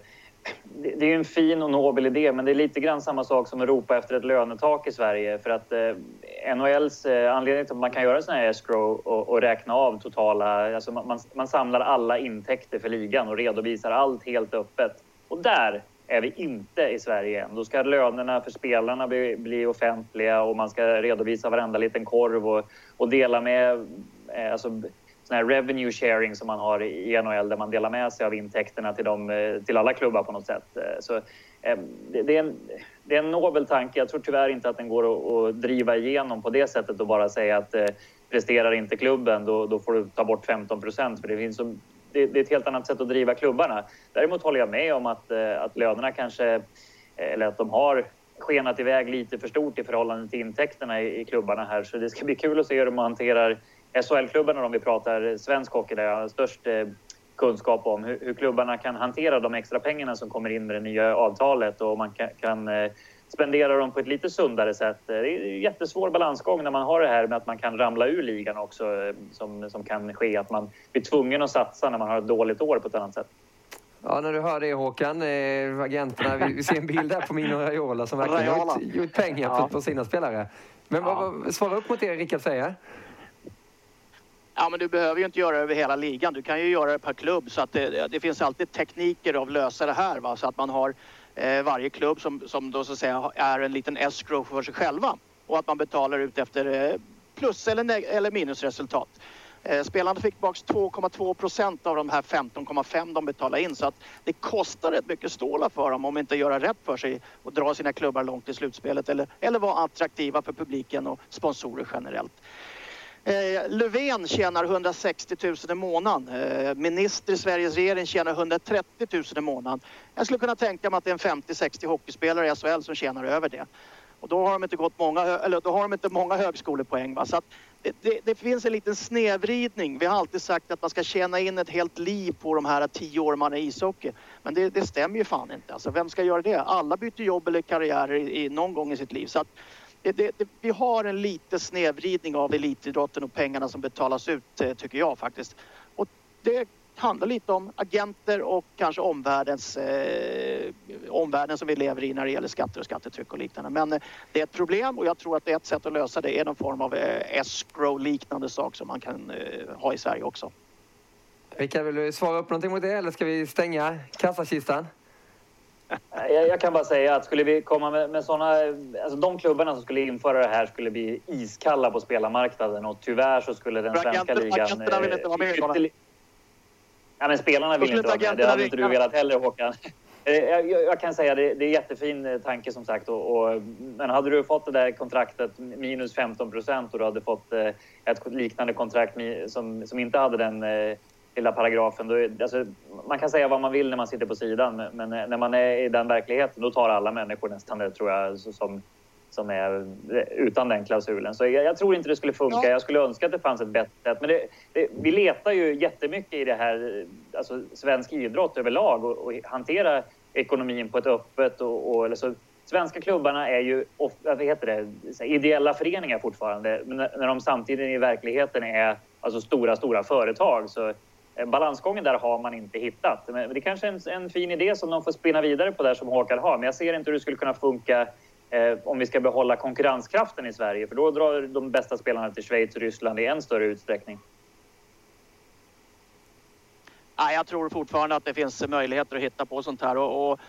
det är en fin och nobel idé, men det är lite grann samma sak som att ropa efter ett lönetak i Sverige. För att eh, NHLs eh, anledning till att man kan göra sådana här escrow och, och räkna av totala... Alltså man, man, samlar alla intäkter för ligan och redovisar allt helt öppet. Och där är vi inte i Sverige än. Då ska lönerna för spelarna bli, bli offentliga och man ska redovisa varenda liten korv och, och dela med... Eh, alltså, sån här revenue sharing som man har i NHL där man delar med sig av intäkterna till, dem, eh, till alla klubbar på något sätt. Eh, så, eh, det, är en, det är en nobel tanke. Jag tror tyvärr inte att den går att, att driva igenom på det sättet och bara säga att presterar inte klubben då, då får du ta bort 15 procent. För det, finns så, det, det, är ett helt annat sätt att driva klubbarna. Däremot håller jag med om att, att lönerna kanske, eller att de har skenat iväg lite för stort i förhållande till intäkterna i, i klubbarna här. Så det ska bli kul att se hur de hanterar SHL-klubbarna om vi pratar svensk hockey där jag har störst eh, kunskap om hur, hur, klubbarna kan hantera de extra pengarna som kommer in med det nya avtalet och man kan, kan eh, spendera dem på ett lite sundare sätt. Det är en jättesvår balansgång när man har det här med att man kan ramla ur ligan också eh, som, som kan ske. Att man blir tvungen att satsa när man har ett dåligt år på ett annat sätt. Ja, när du hör det Håkan, eh, agenterna, vi, vi ser en bild där på Mino Raiola som verkligen har gjort pengar ja. på, på sina spelare. Men ja. svara upp mot det Rickard säger. Ja, men du behöver ju inte göra det över hela ligan. Du kan ju göra det per klubb så att det, det finns alltid tekniker av att lösa det här. Va? Så att man har eh, varje klubb som, som då så att säga är en liten escrow för sig själva och att man betalar ut efter eh, plus eller, eller minusresultat. Eh, spelarna fick tillbaka 2,2 procent av de här 15,5 de betalade in så att det kostar rätt mycket stålar för dem om inte göra rätt för sig och dra sina klubbar långt i slutspelet eller, eller vara attraktiva för publiken och sponsorer generellt. Eh, Löfven tjänar 160 000 i månaden. Eh, minister i Sveriges regering tjänar 130 000 i månaden. Jag skulle kunna tänka mig att det är en 50-60 hockeyspelare i SHL som tjänar över det. Och då har de inte, gått många, eller då har de inte många högskolepoäng. Va? Så att det, det, det, finns en liten snedvridning. Vi har alltid sagt att man ska tjäna in ett helt liv på de här tio åren man är ishockey. Men det, det stämmer ju fan inte. Alltså, vem ska göra det? Alla byter jobb eller karriär i, i någon gång i sitt liv. Så att vi har en liten snedvridning av elitidrotten och pengarna som betalas ut, eh, tycker jag faktiskt. Och det handlar lite om agenter och kanske omvärldens, eh, omvärlden som vi lever i när det gäller skatter och skattetryck och liknande. Men eh, det är ett problem och jag tror att ett sätt att lösa det är någon form av eh, escrow-liknande sak som man kan eh, ha i Sverige också. Mikael, vill du svara upp någonting mot det eller ska vi stänga kassakistan? Jag, jag, kan bara säga att skulle vi komma med, med sådana... Alltså de klubbarna som skulle införa det här skulle bli iskalla på spelarmarknaden och tyvärr så skulle den svenska ligan... Agenterna vill inte vara med Ja, men spelarna vill inte vara med. Det hade inte du velat heller Håkan. Eh, jag, jag, kan säga det, det är en jättefin eh, tanke som sagt. Och, och, men hade du fått det där kontraktet minus 15 procent och du hade fått eh, ett liknande kontrakt som, som inte hade den lilla paragrafen. Då, alltså, man kan säga vad man vill när man sitter på sidan men när man är i den verkligheten då tar alla människor nästan det tror jag som, som är utan den klausulen. Så jag, jag, tror inte det skulle funka. Ja. Jag skulle önska att det fanns ett bättre sätt. Men det, det, vi letar ju jättemycket i det här, alltså svensk idrott överlag och, och hantera ekonomin på ett öppet och, och alltså, Svenska klubbarna är ju vad heter det, ideella föreningar fortfarande, men när de samtidigt i verkligheten är alltså stora, stora företag så eh, Eh, balansgången där har man inte hittat. Men det är kanske är en, en fin idé som de får spinna vidare på där som Håkan har, men jag ser inte hur det skulle kunna funka eh, om vi ska behålla konkurrenskraften i Sverige, för då drar de bästa spelarna till Schweiz och Ryssland i än större utsträckning. Ja, jag tror fortfarande att det finns möjligheter att hitta på sånt här. Och, och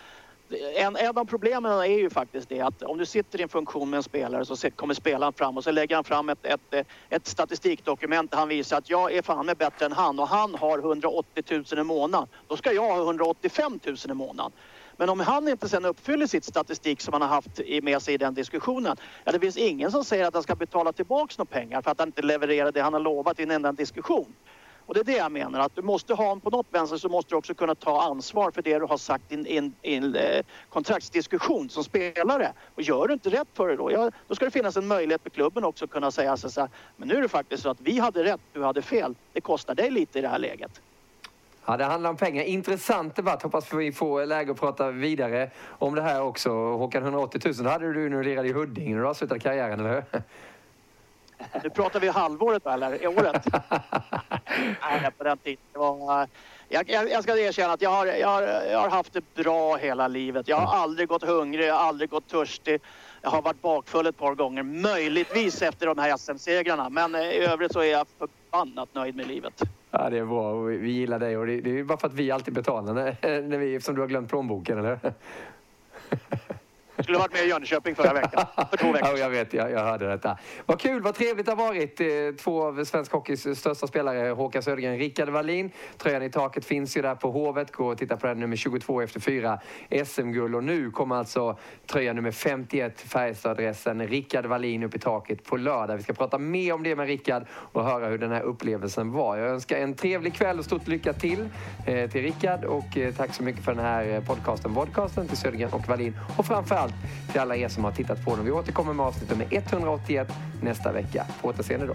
en, en av problemen är ju faktiskt det att om du sitter i en funktion med en spelare så kommer spelaren fram och så lägger han fram ett, ett, eh, ett statistikdokument där han visar att jag är fan med bättre än han och han har 180 000 i månaden. Då ska jag ha 185 000 i månaden. Men om han inte sen uppfyller sitt statistik som han har haft med sig i den diskussionen, ja det finns ingen som säger att han ska betala tillbaka några pengar för att han inte levererar det han har lovat i en enda diskussion. Och det är det jag menar, att du måste ha, på något vänster så måste du också kunna ta ansvar för det du har sagt i en, eh, kontraktsdiskussion som spelare. Och gör du inte rätt för det då, ja, då ska det finnas en möjlighet för klubben också att kunna säga så här, men nu är det faktiskt så att vi hade rätt, du hade fel. Det kostar dig lite i det här läget. Ja, det handlar om pengar. Intressant debatt. Hoppas vi får läge att prata vidare om det här också. Håkan, 180 000 hade du nu lirade i Huddinge när du avslutade karriären, eller hur? Nu pratar vi halvåret eller året? Nej, på den tiden. Det var, jag, jag, ska erkänna att jag har, jag, har, jag har haft det bra hela livet. Jag har aldrig gått hungrig, jag har aldrig gått törstig. Jag har varit bakfull ett par gånger, möjligtvis efter de här SM-segrarna. Men eh, i övrigt så är jag förbannat nöjd med livet. Ja, det är bra. Vi gillar dig och det, det är bara för att vi alltid betalar när, när vi, eftersom du har glömt plånboken, eller? skulle varit med i Jönköping förra veckan. För två veckor Ja, jag vet. Jag, jag hörde detta. Vad kul, vad trevligt det har varit. Eh, två av svensk hockeys största spelare, Håkan Södergren, och Rickard Wallin. Tröjan i taket finns ju där på Hovet. Gå och titta på den, nummer 22 efter fyra SM-guld. Och nu kommer alltså tröja nummer 51, Färjestadadressen, Rickard Wallin upp i taket på lördag. Vi ska prata mer om det med Rickard och höra hur den här upplevelsen var. Jag önskar en trevlig kväll och stort lycka till eh, till Rickard och eh, tack så mycket för den här eh, podcasten, podcasten till Södergren och Wallin. Och framförallt allt till alla er som har tittat på den. Vi återkommer med avsnitt nummer 181 nästa vecka. På återseende då.